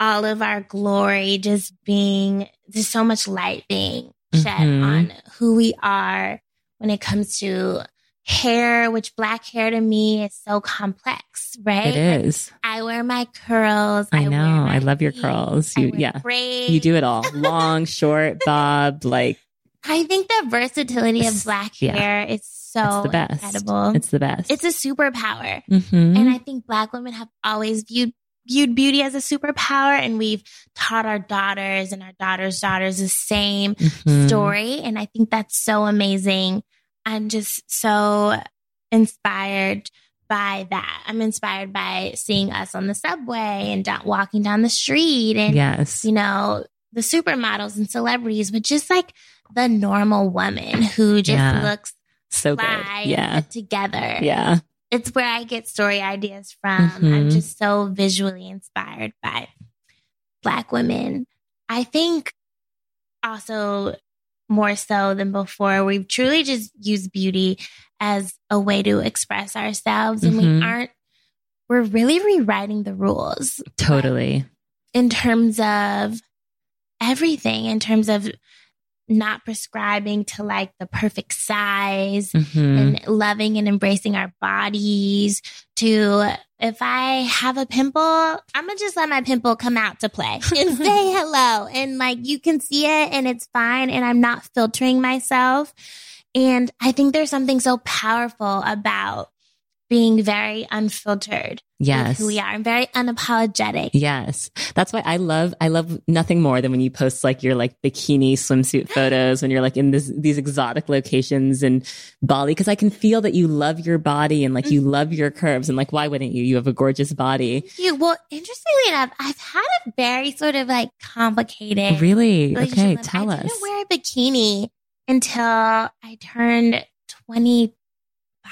all of our glory just being, there's so much light being shed Mhm. on who we are when it comes to hair, which black hair to me is so complex, right? it is. I wear my curls. I know. I love your curls. You, yeah. braids. You do it all. Long, short, bob, like, I think the versatility of black yeah. hair is so it's the best. incredible. It's the best. It's a superpower. Mhm. And I think black women have always viewed viewed beauty as a superpower and we've taught our daughters and our daughters' daughters the same Mhm. story. And I think that's so amazing. I'm just so inspired by that. I'm inspired by seeing us on the subway and down, walking down the street and Yes. you know, the supermodels and celebrities, but just like the normal woman who just Yeah. looks So fly good. Yeah. together. Yeah. It's where I get story ideas from. I'm Mhm. just so visually inspired by Black women. I think also more so than before, we've truly just used beauty as a way to express ourselves and Mhm. we aren't, we're really rewriting the rules Totally. in terms of everything, in terms of not prescribing to like the perfect size Mhm. and loving and embracing our bodies to if I have a pimple, I'm gonna just let my pimple come out to play and say hello. And like you can see it and it's fine. And I'm not filtering myself. And I think there's something so powerful about being very unfiltered Yes. who we are and very unapologetic. Yes. That's why I love, I love nothing more than when you post like your like bikini swimsuit photos when you're like in this, these exotic locations in Bali. Cause I can feel that you love your body and like you mm-hmm. love your curves and like, why wouldn't you? You have a gorgeous body. You, well, interestingly enough, I've had a very sort of like complicated Really? Okay. Tell I us. I didn't wear a bikini until I turned 25.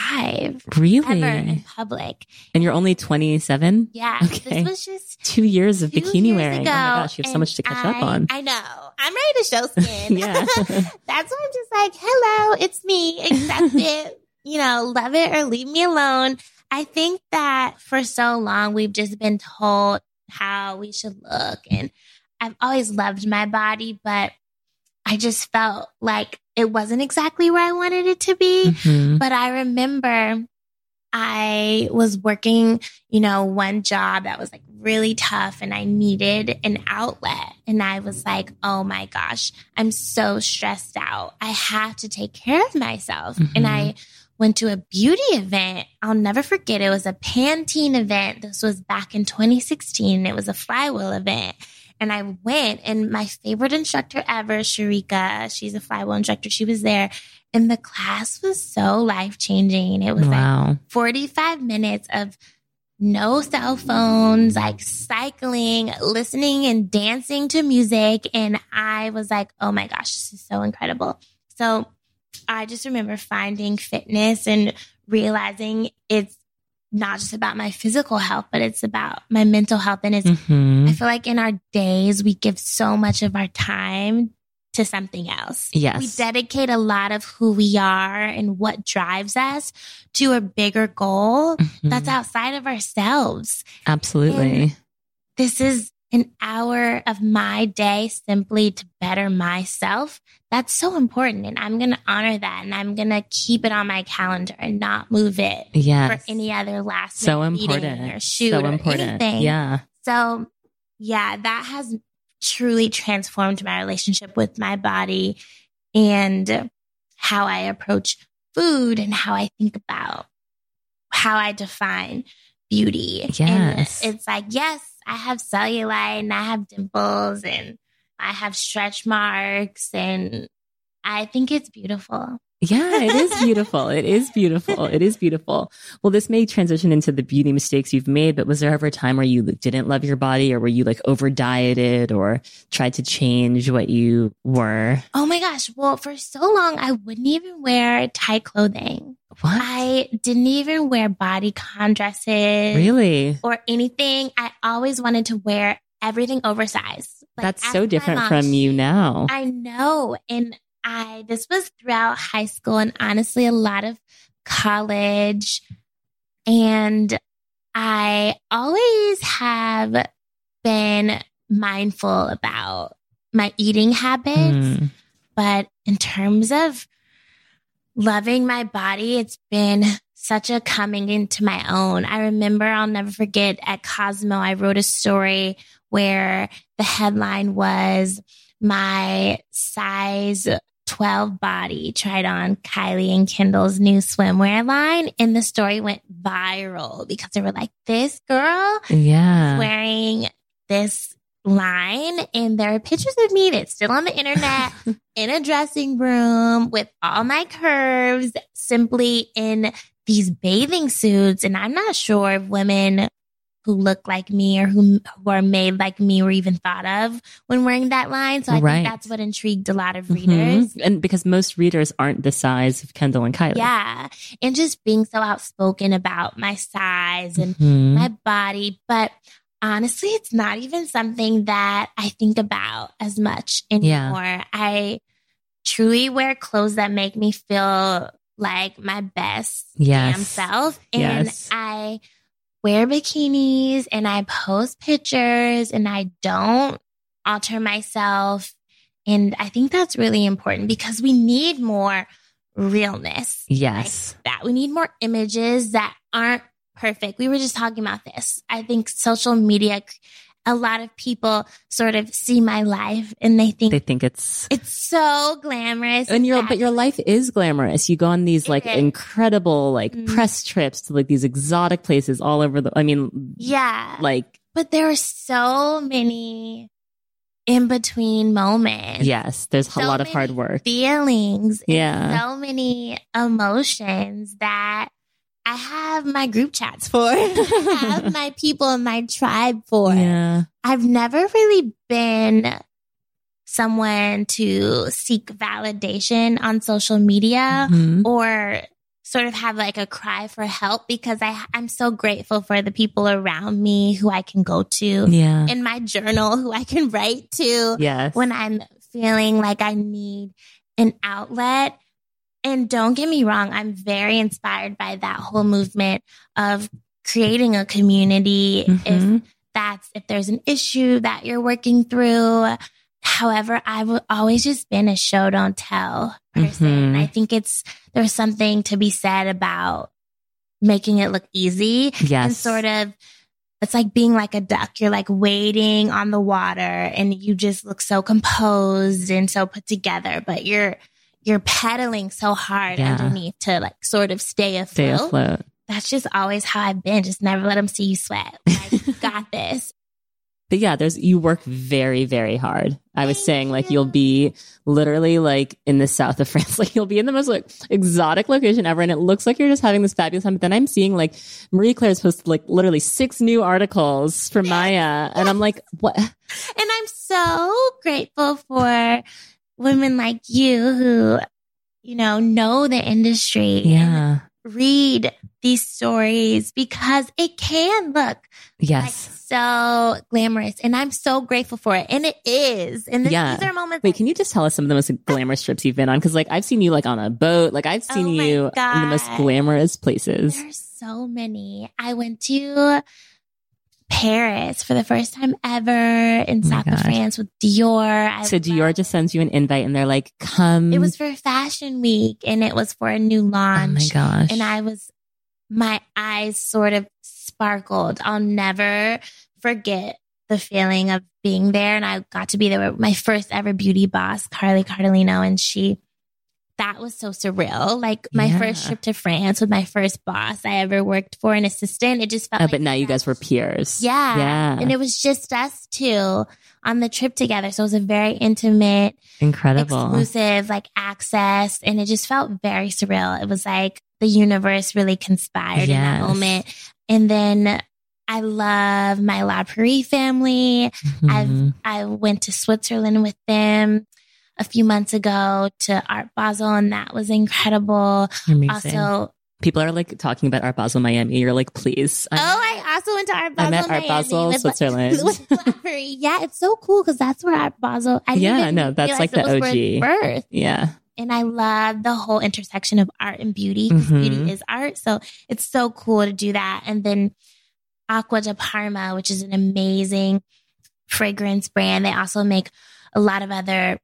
Five Really? ever in public. And you're only 27? Yeah. Okay. This was just Two years of two bikini years wearing. Ago, oh my gosh, you have so much to catch up on. I know. I'm ready to show skin. Yeah. That's why I'm just like, hello, it's me. Accept it. You know, love it or leave me alone. I think that for so long we've just been told how we should look. And I've always loved my body, but I just felt like it wasn't exactly where I wanted it to be. Mhm. But I remember I was working, you know, one job that was like really tough and I needed an outlet. And I was like, oh my gosh, I'm so stressed out. I have to take care of myself. Mhm. And I went to a beauty event. I'll never forget. It was a Pantene event. This was back in 2016. It was a flywheel event. And I went, and my favorite instructor ever, Sharika, she's a flywheel instructor. She was there. And the class was so life changing. It was like 45 minutes of no cell phones, like cycling, listening and dancing to music. And I was like, oh my gosh, this is so incredible. So I just remember finding fitness and realizing it's not just about my physical health, but it's about my mental health. And it's, Mhm. I feel like in our days, we give so much of our time to something else. Yes. We dedicate a lot of who we are and what drives us to a bigger goal Mhm. that's outside of ourselves. Absolutely. This is an hour of my day simply to better myself. That's so important. And I'm going to honor that. And I'm going to keep it on my calendar and not move it yes. for any other last so meeting important. or shoot so or important. anything. Yeah. So, yeah, that has truly transformed my relationship with my body and how I approach food and how I think about how I define beauty. Yes. And it's like, yes, I have cellulite and I have dimples and I have stretch marks and I think it's beautiful. Yeah, it is beautiful. it is beautiful. It is beautiful. Well, this may transition into the beauty mistakes you've made, but was there ever a time where you didn't love your body or were you like over dieted or tried to change what you were? Oh my gosh. Well, for so long, I wouldn't even wear tight clothing. What? I didn't even wear bodycon dresses really? or anything. I always wanted to wear everything oversized. Like, That's so different mom. from you now. I know. And I, this was throughout high school and honestly a lot of college. And I always have been mindful about my eating habits. Mm. But in terms of loving my body, it's been such a coming into my own. I remember, I'll never forget at Cosmo, I wrote a story where the headline was my size 12 body tried on Kylie and Kendall's new swimwear line. And the story went viral because they were like, this girl Yeah. wearing this line and there are pictures of me that's still on the internet in a dressing room with all my curves simply in these bathing suits and i'm not sure if women who look like me or who, who are made like me were even thought of when wearing that line so i Right. think that's what intrigued a lot of readers Mhm. And because most readers aren't the size of Kendall and Kylie. yeah and just being so outspoken about my size and Mhm. my body. But honestly, it's not even something that I think about as much anymore. I truly wear clothes that make me feel like my best Yes. damn self. And Yes. I wear bikinis and I post pictures and I don't alter myself. And I think that's really important because we need more realness yes. that. We need more images that aren't perfect. We were just talking about this. I think social media, a lot of people sort of see my life and they think They think it's it's so glamorous. and your but your life is glamorous. You go on these like is. incredible like Mhm. press trips to like these exotic places all over the I mean yeah, like but there are so many in between moments. yes, there's a lot of hard work. feelings. Yeah. so many emotions that I have my group chats for. I have my people in my tribe for. Yeah. I've never really been someone to seek validation on social media Mhm. or sort of have like a cry for help because I I'm so grateful for the people around me who I can go to Yeah. in my journal who I can write to Yes. when I'm feeling like I need an outlet. And don't get me wrong, I'm very inspired by that whole movement of creating a community. If Mhm. that's if there's an issue that you're working through. However, I've always just been a show don't tell person. Mhm. I think it's there's something to be said about making it look easy yes. and sort of it's like being like a duck. You're like waiting on the water and you just look so composed and so put together, but you're you're pedaling so hard Yeah. underneath to like sort of stay afloat. Stay afloat. That's just always how I've been. Just never let them see you sweat. Like, got this. But yeah, there's you work very, very hard. I was saying like you'll be literally like in the south of France, like you'll be in the most like exotic location ever, and it looks like you're just having this fabulous time. But then I'm seeing like Marie Claire's posted like literally six new articles for Maya, and I'm like, what? And I'm so grateful for women like you who, you know, know the industry. Yeah. read these stories because it can look like Yes. so glamorous. And I'm so grateful for it. And it is. And this, Yeah. these are moments. Wait, like, can you just tell us some of the most glamorous trips you've been on? Because like I've seen you like on a boat, like I've seen Oh you in the most glamorous places. There's so many. I went to Paris for the first time ever in Oh south of France with Dior. I So Dior love- just sends you an invite, and they're like, "Come." It was for Fashion Week and it was for a new launch. oh my gosh. and I was, my eyes sort of sparkled. I'll never forget the feeling of being there. And I got to be there with my first ever beauty boss, Carly Cardellino, and she, that was so surreal. Like my Yeah. first trip to France with my first boss I ever worked for, an assistant. It just felt Oh, like but now you guys were peers. yeah. Yeah. And it was just us two on the trip together. So it was a very intimate, Incredible. exclusive, like access. And it just felt very surreal. It was like the universe really conspired in that moment. And then I love my La Prairie family. Mhm. I went to Switzerland with them a few months ago to Art Basel, and that was incredible. Amazing. Also, People are like talking about Art Basel Miami. You're like, please. oh, I also went to Art Basel. I'm at Art Basel, Switzerland. yeah, it's so cool because that's where Art Basel. I Yeah, no, that's like the OG. Birth. yeah. And I love the whole intersection of art and beauty because Mhm. beauty is art. So it's so cool to do that. And then Acqua di Parma, which is an amazing fragrance brand. They also make a lot of other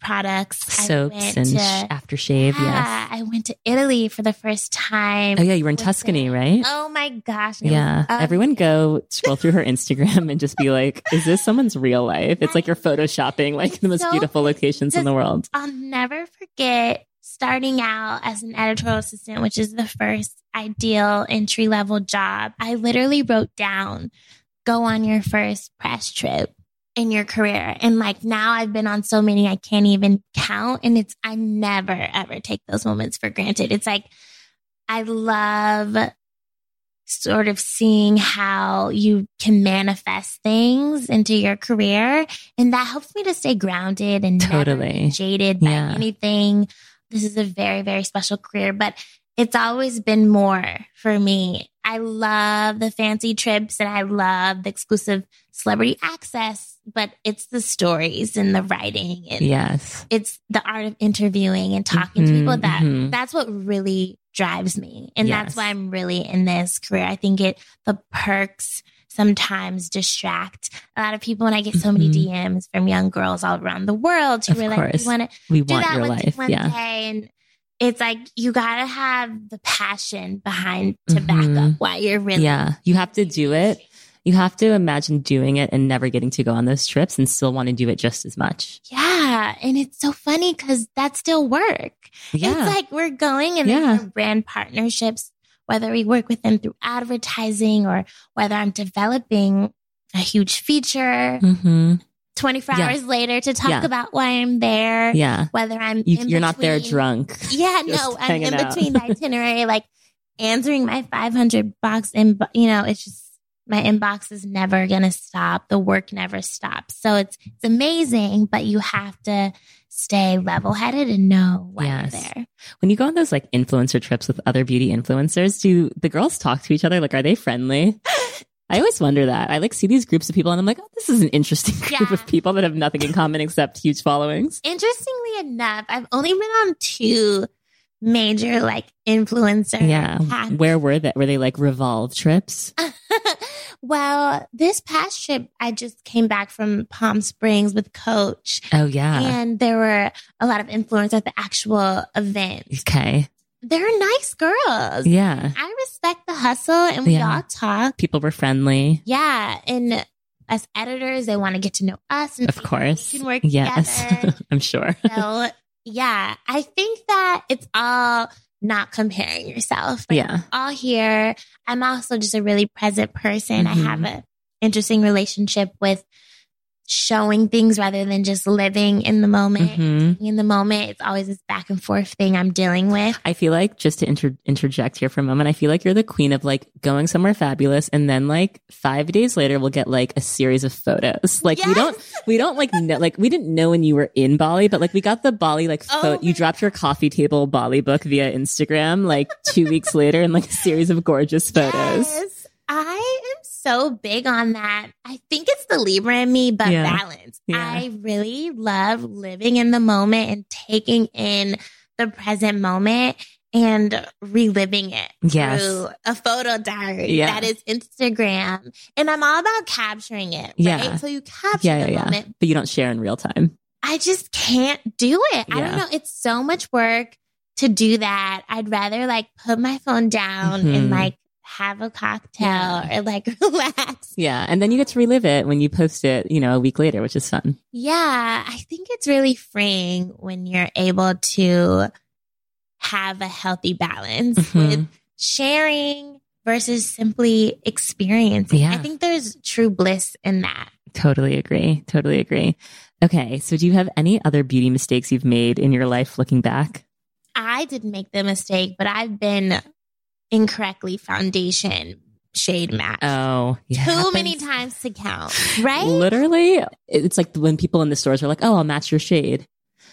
products. Soaps and to- sh- aftershave. yeah, Yes. I went to Italy for the first time. Oh yeah, you were in Tuscany, them. right? Oh my gosh. it was Yeah. Everyone go scroll through her Instagram and just be like, is this someone's real life? It's like you're photoshopping like the most So- beautiful locations in the world. I'll never forget starting out as an editorial assistant, which is the first ideal entry level job. I literally wrote down, go on your first press trip in your career. And like now I've been on so many I can't even count. And it's, I never ever take those moments for granted. It's like, I love sort of seeing how you can manifest things into your career. And that helps me to stay grounded and Totally. jaded by Yeah. anything. This is a very, very special career, but it's always been more for me. I love the fancy trips and I love the exclusive celebrity access, but it's the stories and the writing and Yes. it's the art of interviewing and talking to Mhm, people that mhm. that's what really drives me and Yes. that's why i'm really in this career i think it the perks sometimes distract a lot of people and i get so many Mhm. dms from young girls all around the world who Of are like we want to We do want that your one, life. one yeah. day and it's like you gotta have the passion behind to back up why you're really Yeah. You have to do it. You have to imagine doing it and never getting to go on those trips and still want to do it just as much. yeah and it's so funny because that's still work Yeah. It's like we're going and Yeah. brand partnerships, whether we work with them through advertising or whether I'm developing a huge feature hmm 24 Yeah. hours later to talk Yeah. about why I'm there, Yeah. whether I'm You, you're not there drunk. Yeah, no, I'm in out. between the itinerary, like answering my 500 box and you know, it's just my inbox is never going to stop. The work never stops. So it's it's amazing, but you have to stay level headed and know why Yes. you're there. When you go on those like influencer trips with other beauty influencers, do the girls talk to each other? Like, are they friendly? I always wonder that. I like see these groups of people and I'm like, oh, this is an interesting group Yeah. of people that have nothing in common except huge followings. Interestingly enough, I've only been on two major like influencer Yeah. paths. Where were they? Were they like revolve trips? well, this past trip, I just came back from Palm Springs with Coach, Oh, yeah. and there were a lot of influencers at the actual event. Okay. They're nice girls. Yeah. I respect the hustle, and we Yeah. all talk. People were friendly. Yeah, and as editors, they want to get to know us, and Of course. we can work Yes. together. I'm sure. So, yeah, I think that it's all not comparing yourself. Like, Yeah. all here. I'm also just a really present person. I Mhm. have an interesting relationship with showing things rather than just living in the moment. hmm In the moment, it's always this back and forth thing I'm dealing with. I feel like just to inter- interject here for a moment, I feel like you're the queen of like going somewhere fabulous, and then like five days later, we'll get like a series of photos. Like we don't, we don't like know, like we didn't know when you were in Bali, but like we got the Bali like Oh photo. You dropped your coffee table Bali book via Instagram like two weeks later, and like a series of gorgeous photos. Yes, so big on that. I think it's the Libra in me, but Yeah. balance. Yeah. I really love living in the moment and taking in the present moment and reliving it Yes. through a photo diary Yeah. that is Instagram. And I'm all about capturing it, right? Yeah. So you capture Yeah, yeah, the moment. But you don't share in real time. I just can't do it. I don't know. It's so much work to do that. I'd rather like put my phone down Mhm. and like have a cocktail Yeah. or like relax. Yeah, and then you get to relive it when you post it, you know, a week later, which is fun. Yeah, I think it's really freeing when you're able to have a healthy balance Mhm. with sharing versus simply experiencing. Yeah. I think there's true bliss in that. Totally agree. Totally agree. Okay. So do you have any other beauty mistakes you've made in your life looking back? I didn't make the mistake, but I've been incorrectly foundation shade matched. Oh, yeah. Too many times to count, right? Literally, it's like when people in the stores are like, "Oh, I'll match your shade."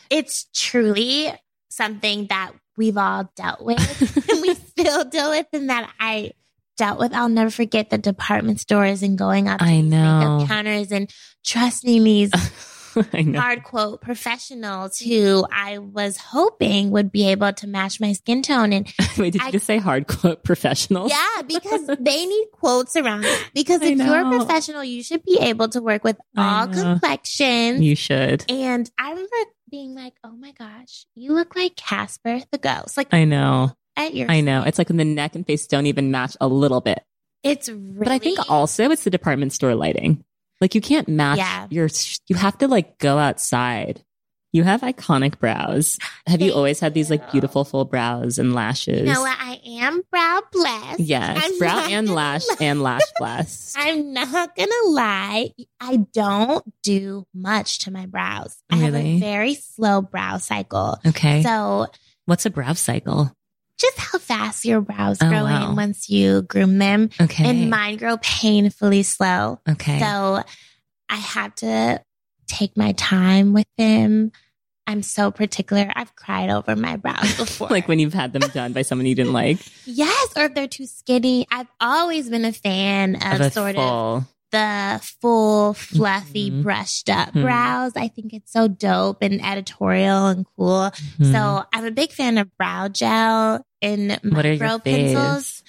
It's truly something that we've all dealt with and we still deal with and that I dealt with. I'll never forget the department stores and going up I know. counters and trusting these. hard quote professionals who I was hoping would be able to match my skin tone. And Wait, did you just say hard quote professional? yeah, because they need quotes around it. Because if you're a professional, you should be able to work with all complexions. You should. and I remember being like, oh my gosh, you look like Casper the ghost. Like I know. at your I know. It's like when the neck and face don't even match a little bit. It's really But I think also it's the department store lighting. Like you can't match Yeah. your, you have to like go outside. You have iconic brows. Have you always had these like beautiful full brows and lashes? No. I am brow blessed. Yes, I'm brow and lash lie. and lash blast. I'm not gonna lie. I don't do much to my brows. I have Really? a very slow brow cycle. Okay. So What's a brow cycle? Just how fast your brows Oh, grow wow. in once you groom them. Okay. And mine grow painfully slow. okay. So I have to take my time with them. I'm so particular. I've cried over my brows before. like when you've had them done by someone you didn't like. yes, or if they're too skinny. I've always been a fan of, Of a sort of full. The full, fluffy, Mhm. brushed up Mhm. brows. I think it's so dope and editorial and cool. Mhm. So I'm a big fan of brow gel and what are your micro pencils. faves?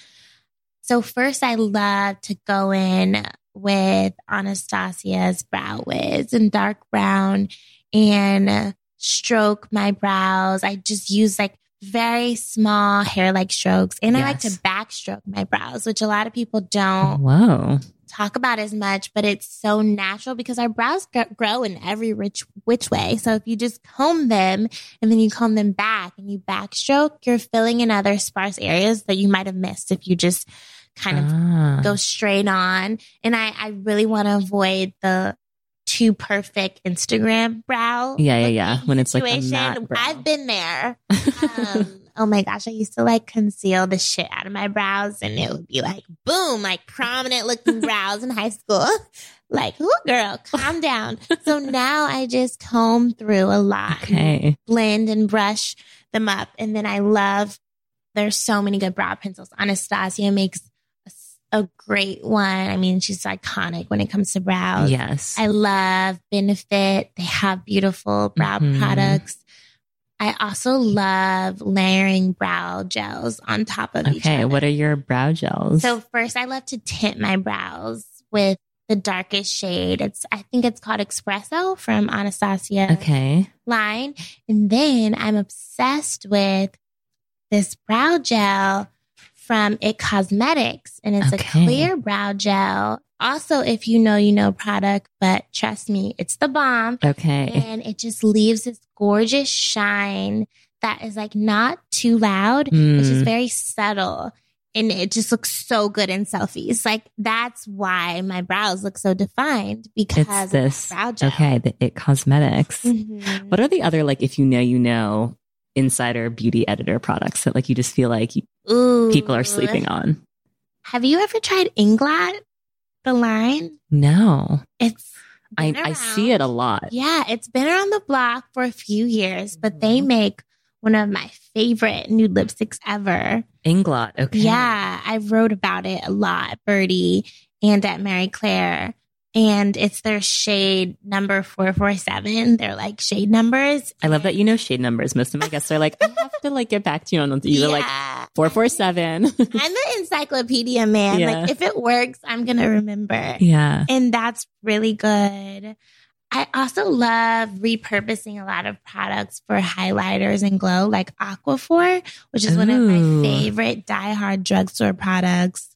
So first, I love to go in with Anastasia's Brow Wiz in dark brown and stroke my brows. I just use like very small hair like strokes, and I like to Yes. backstroke my brows, which a lot of people don't Whoa. Talk about as much, but it's so natural because our brows gr- grow in every rich which way. So if you just comb them and then you comb them back and you backstroke, you're filling in other sparse areas that you might have missed if you just kind of Ah. go straight on. And I, I really want to avoid the too perfect Instagram brow. Yeah, yeah, yeah. When it's like a situation. matte brow. I've been there. Um, oh my gosh, I used to like conceal the shit out of my brows and it would be like boom, like prominent looking brows in high school. Like, ooh, girl, calm down. so now I just comb through a lot, Okay. blend and brush them up. And then I love, there's so many good brow pencils. Anastasia makes a great one. I mean, she's iconic when it comes to brows. Yes. I love Benefit. They have beautiful brow Mhm. products. I also love layering brow gels on top of each other. okay. What are your brow gels? So first, I love to tint my brows with the darkest shade. It's I think it's called Espresso from Anastasia okay. line, and then I'm obsessed with this brow gel from It Cosmetics, and it's Okay. a clear brow gel. Also, if you know, you know product, but trust me, it's the bomb, Okay. and it just leaves this gorgeous shine that is like not too loud. It's just Mm. very subtle. And it just looks so good in selfies. Like that's why my brows look so defined because It's this. brow gel. Okay. The It Cosmetics. Mhm. What are the other, like, if you know, you know, insider beauty editor products that, like, you just feel like Ooh. people are sleeping on? Have you ever tried Inglot, the line? No. It's I, I see it a lot. Yeah, it's been around the block for a few years, but they Mhm. make one of my favorite nude lipsticks ever. Inglot. Okay. Yeah, I wrote about it a lot Byrdie and at Marie Claire. And it's their shade number 447. They're like shade numbers. I love that you know shade numbers. Most of my guests are like, I have to like get back to you on the, you're like 447. I'm the encyclopedia man. Yeah. Like if it works, I'm going to remember. yeah. And that's really good. I also love repurposing a lot of products for highlighters and glow, like Aquaphor, which is one of my favorite diehard drugstore products.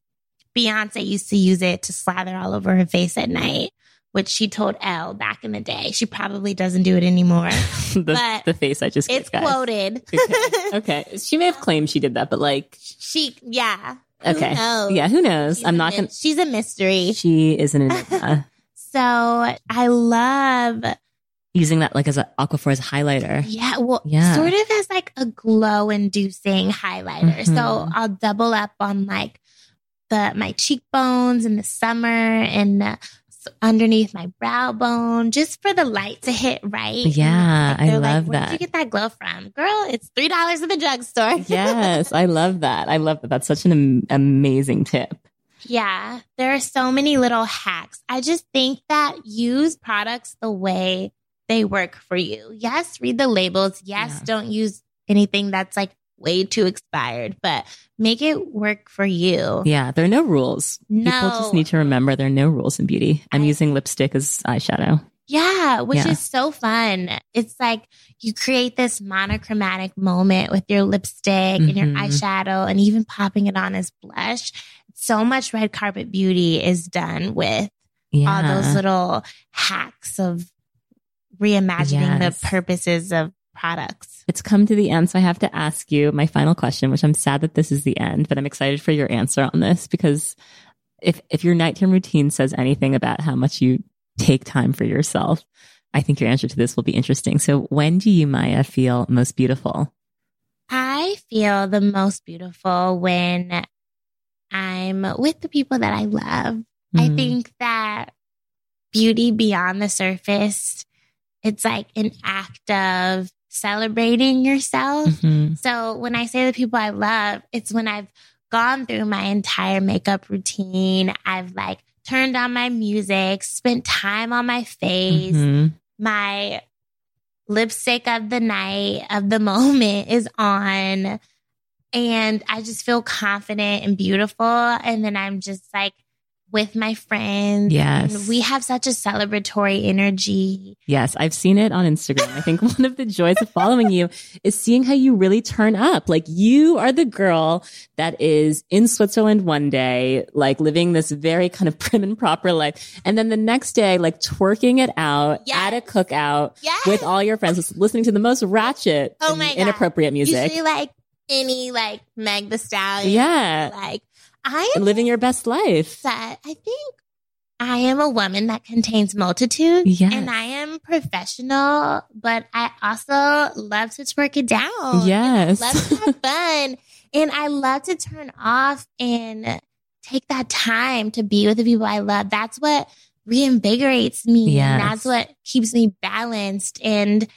Beyonce used to use it to slather all over her face at night, which she told Elle back in the day. She probably doesn't do it anymore. the, But the face I just it's guys. quoted. Okay. okay. She may have claimed she did that, but like, she, yeah. Who okay. knows? Yeah. Who knows? She's I'm not to. She's a mystery. She is an enigma. So I love using that like as an Aquaphor as a highlighter. Yeah, well, Yeah. sort of as like a glow inducing highlighter. So Mhm. I'll double up on like the my cheekbones in the summer and s- underneath my brow bone, just for the light to hit right. Yeah, I they're love Where that. Where did you get that glow from, girl? It's three dollars at the drugstore. yes, I love that. I love that. That's such an am- amazing tip. Yeah, there are so many little hacks. I just think that use products the way they work for you. Yes, read the labels. Yes, Yeah. don't use anything that's like way too expired, but make it work for you. Yeah, there are no rules. No. People just need to remember there are no rules in beauty. I'm I- using lipstick as eyeshadow. Yeah, which Yeah. is so fun. It's like you create this monochromatic moment with your lipstick and your Mhm. eyeshadow and even popping it on as blush. So much red carpet beauty is done with Yeah. all those little hacks of reimagining Yes. the purposes of products. It's come to the end, so I have to ask you my final question, which I'm sad that this is the end, but I'm excited for your answer on this because if if your nighttime routine says anything about how much you take time for yourself, I think your answer to this will be interesting. So, when do you, Maya, feel most beautiful? I feel the most beautiful when I'm with the people that I love. I Mm. think that beauty beyond the surface, it's like an act of celebrating yourself. Mhm. So when I say the people I love, it's when I've gone through my entire makeup routine. I've like turned on my music, spent time on my face. Mhm. My lipstick of the night, of the moment is on. And I just feel confident and beautiful. And then I'm just like with my friends. Yes. And we have such a celebratory energy. Yes, I've seen it on Instagram. I think one of the joys of following you is seeing how you really turn up. Like you are the girl that is in Switzerland one day, like living this very kind of prim and proper life. And then the next day, like twerking it out Yes. at a cookout Yes. with all your friends, listening to the most ratchet, Oh my God. inappropriate music. Usually like any like Meg the Stallion. Yeah. Like I am living your best life. that I think I am a woman that contains multitudes Yes. And I am professional, but I also love to twerk it down. Yes. Love to have fun. And I love to turn off and take that time to be with the people I love. That's what reinvigorates me. Yes. And that's what keeps me balanced. And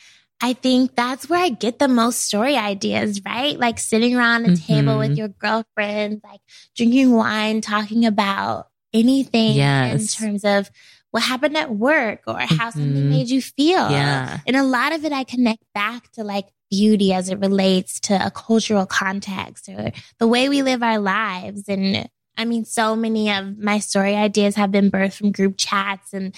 I think that's where I get the most story ideas, right? Like sitting around a table with Mhm. your girlfriends, like drinking wine, talking about anything Yes. in terms of what happened at work or how something Mhm. made you feel. Yeah. And a lot of it I connect back to like beauty as it relates to a cultural context or the way we live our lives. And I mean, so many of my story ideas have been birthed from group chats and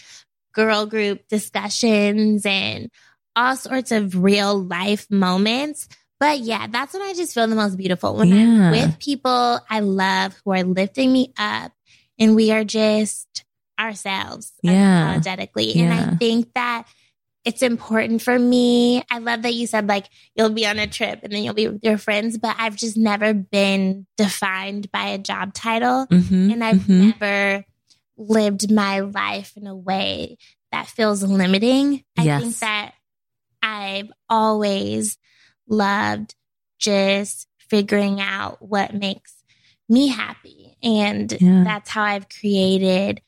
girl group discussions and all sorts of real life moments. But yeah, that's when I just feel the most beautiful when Yeah. I'm with people I love who are lifting me up and we are just ourselves Yeah. unapologetically. And I think that it's important for me. I love that you said like you'll be on a trip and then you'll be with your friends, but I've just never been defined by a job title Mhm. and I've Mhm. never lived my life in a way that feels limiting. I think that I've always loved just figuring out what makes me happy. And Yeah. that's how I've created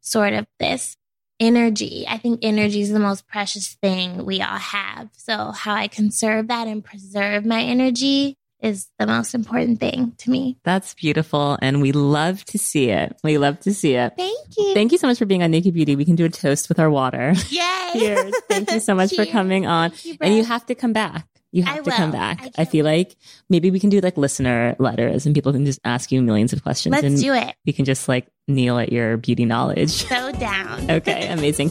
sort of this energy. I think energy is the most precious thing we all have. So, how I conserve that and preserve my energy is the most important thing to me. That's beautiful. And we love to see it. We love to see it. Thank you. Thank you so much for being on Naked Beauty. We can do a toast with our water. Yay. Cheers. Thank you so much for coming on. You, And you have to come back. You have I to come back. I I, feel like maybe we can do like listener letters and people can just ask you millions of questions Let's and do it. we can just like kneel at your beauty knowledge. So down. Okay, amazing.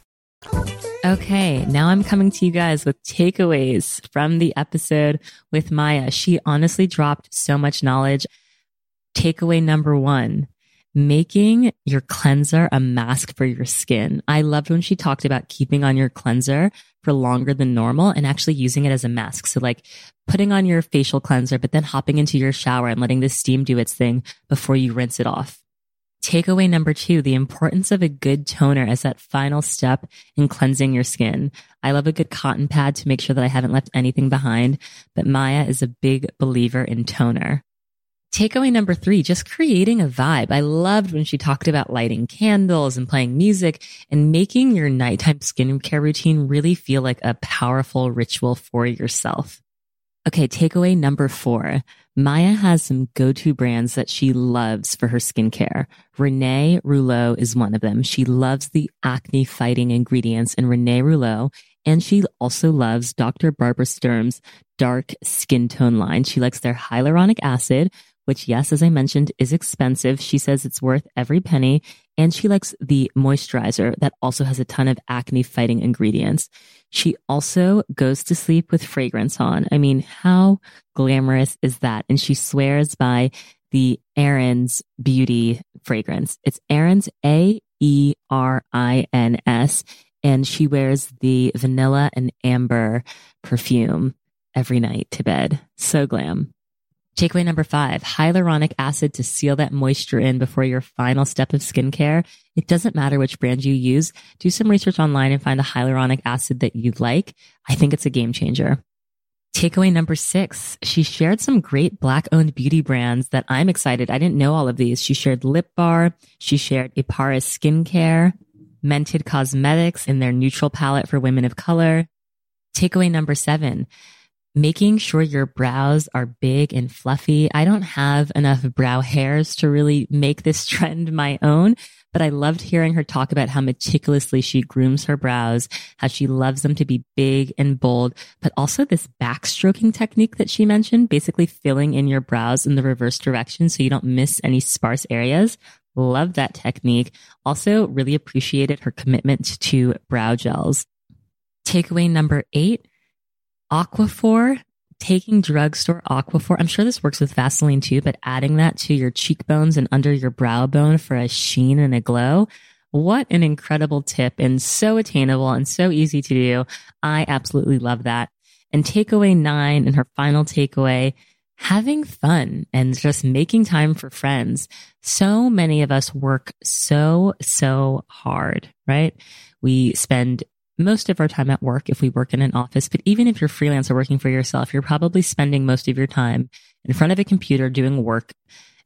Okay, now I'm coming to you guys with takeaways from the episode with Maya. She honestly dropped so much knowledge. Takeaway number one, making your cleanser a mask for your skin. I loved when she talked about keeping on your cleanser for longer than normal and actually using it as a mask. So like putting on your facial cleanser, but then hopping into your shower and letting the steam do its thing before you rinse it off. Takeaway number two, the importance of a good toner as that final step in cleansing your skin. I love a good cotton pad to make sure that I haven't left anything behind, but Maya is a big believer in toner. Takeaway number three, just creating a vibe. I loved when she talked about lighting candles and playing music and making your nighttime skincare routine really feel like a powerful ritual for yourself. Okay, takeaway number four. Maya has some go-to brands that she loves for her skincare. Renee Rouleau is one of them. She loves the acne fighting ingredients in Renee Rouleau. And she also loves Dr. Barbara Sturm's dark skin tone line. She likes their hyaluronic acid, which yes, as I mentioned, is expensive. She says it's worth every penny. And she likes the moisturizer that also has a ton of acne fighting ingredients. She also goes to sleep with fragrance on. I mean, how glamorous is that? And she swears by the Aerin's Beauty fragrance. It's Aerin's A E R I N S. And she wears the vanilla and amber perfume every night to bed. So glam. Takeaway number five, hyaluronic acid to seal that moisture in before your final step of skincare. It doesn't matter which brand you use. Do some research online and find a hyaluronic acid that you like. I think it's a game changer. Takeaway number six, she shared some great black owned beauty brands that I'm excited. I didn't know all of these. She shared Lip Bar. She shared Epara Skincare, Mented Cosmetics in their neutral palette for women of color. Takeaway number seven, making sure your brows are big and fluffy. I don't have enough brow hairs to really make this trend my own, but I loved hearing her talk about how meticulously she grooms her brows, how she loves them to be big and bold, but also this backstroking technique that she mentioned, basically filling in your brows in the reverse direction so you don't miss any sparse areas. Love that technique. Also really appreciated her commitment to brow gels. Takeaway number eight, Aquaphor, taking drugstore Aquaphor. I'm sure this works with Vaseline too, but adding that to your cheekbones and under your brow bone for a sheen and a glow. What an incredible tip and so attainable and so easy to do. I absolutely love that. And takeaway nine and her final takeaway, having fun and just making time for friends. So many of us work so, so hard, right? We spend most of our time at work if we work in an office. But even if you're freelance or working for yourself, you're probably spending most of your time in front of a computer doing work.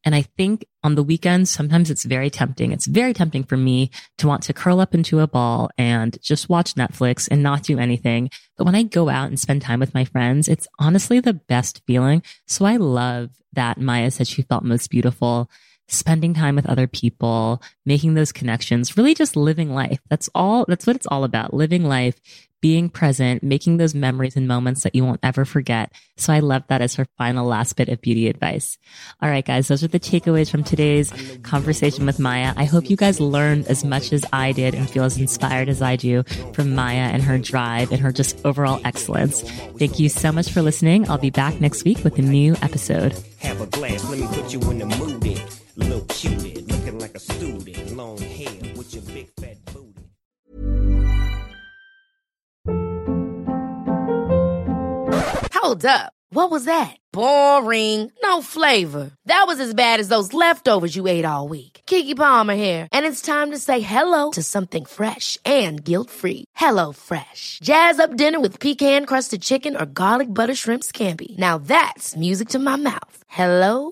And I think on the weekends, sometimes it's very tempting. It's very tempting for me to want to curl up into a ball and just watch Netflix and not do anything. But when I go out and spend time with my friends, it's honestly the best feeling. So I love that Maya said she felt most beautiful spending time with other people, making those connections, really just living life. That's all, that's what it's all about. Living life, being present, making those memories and moments that you won't ever forget. So I love that as her final last bit of beauty advice. All right, guys, those are the takeaways from today's conversation with Maya. I hope you guys learned as much as I did and feel as inspired as I do from Maya and her drive and her just overall excellence. Thank you so much for listening. I'll be back next week with a new episode. Have a glass. Let me put you in the mood. Little cutie, looking like a student, long hair with your big fat booty. Hold up. What was that? Boring. No flavor. That was as bad as those leftovers you ate all week. Keke Palmer here, and it's time to say hello to something fresh and guilt-free. Hello Fresh. Jazz up dinner with pecan-crusted chicken or garlic butter shrimp scampi. Now that's music to my mouth. Hello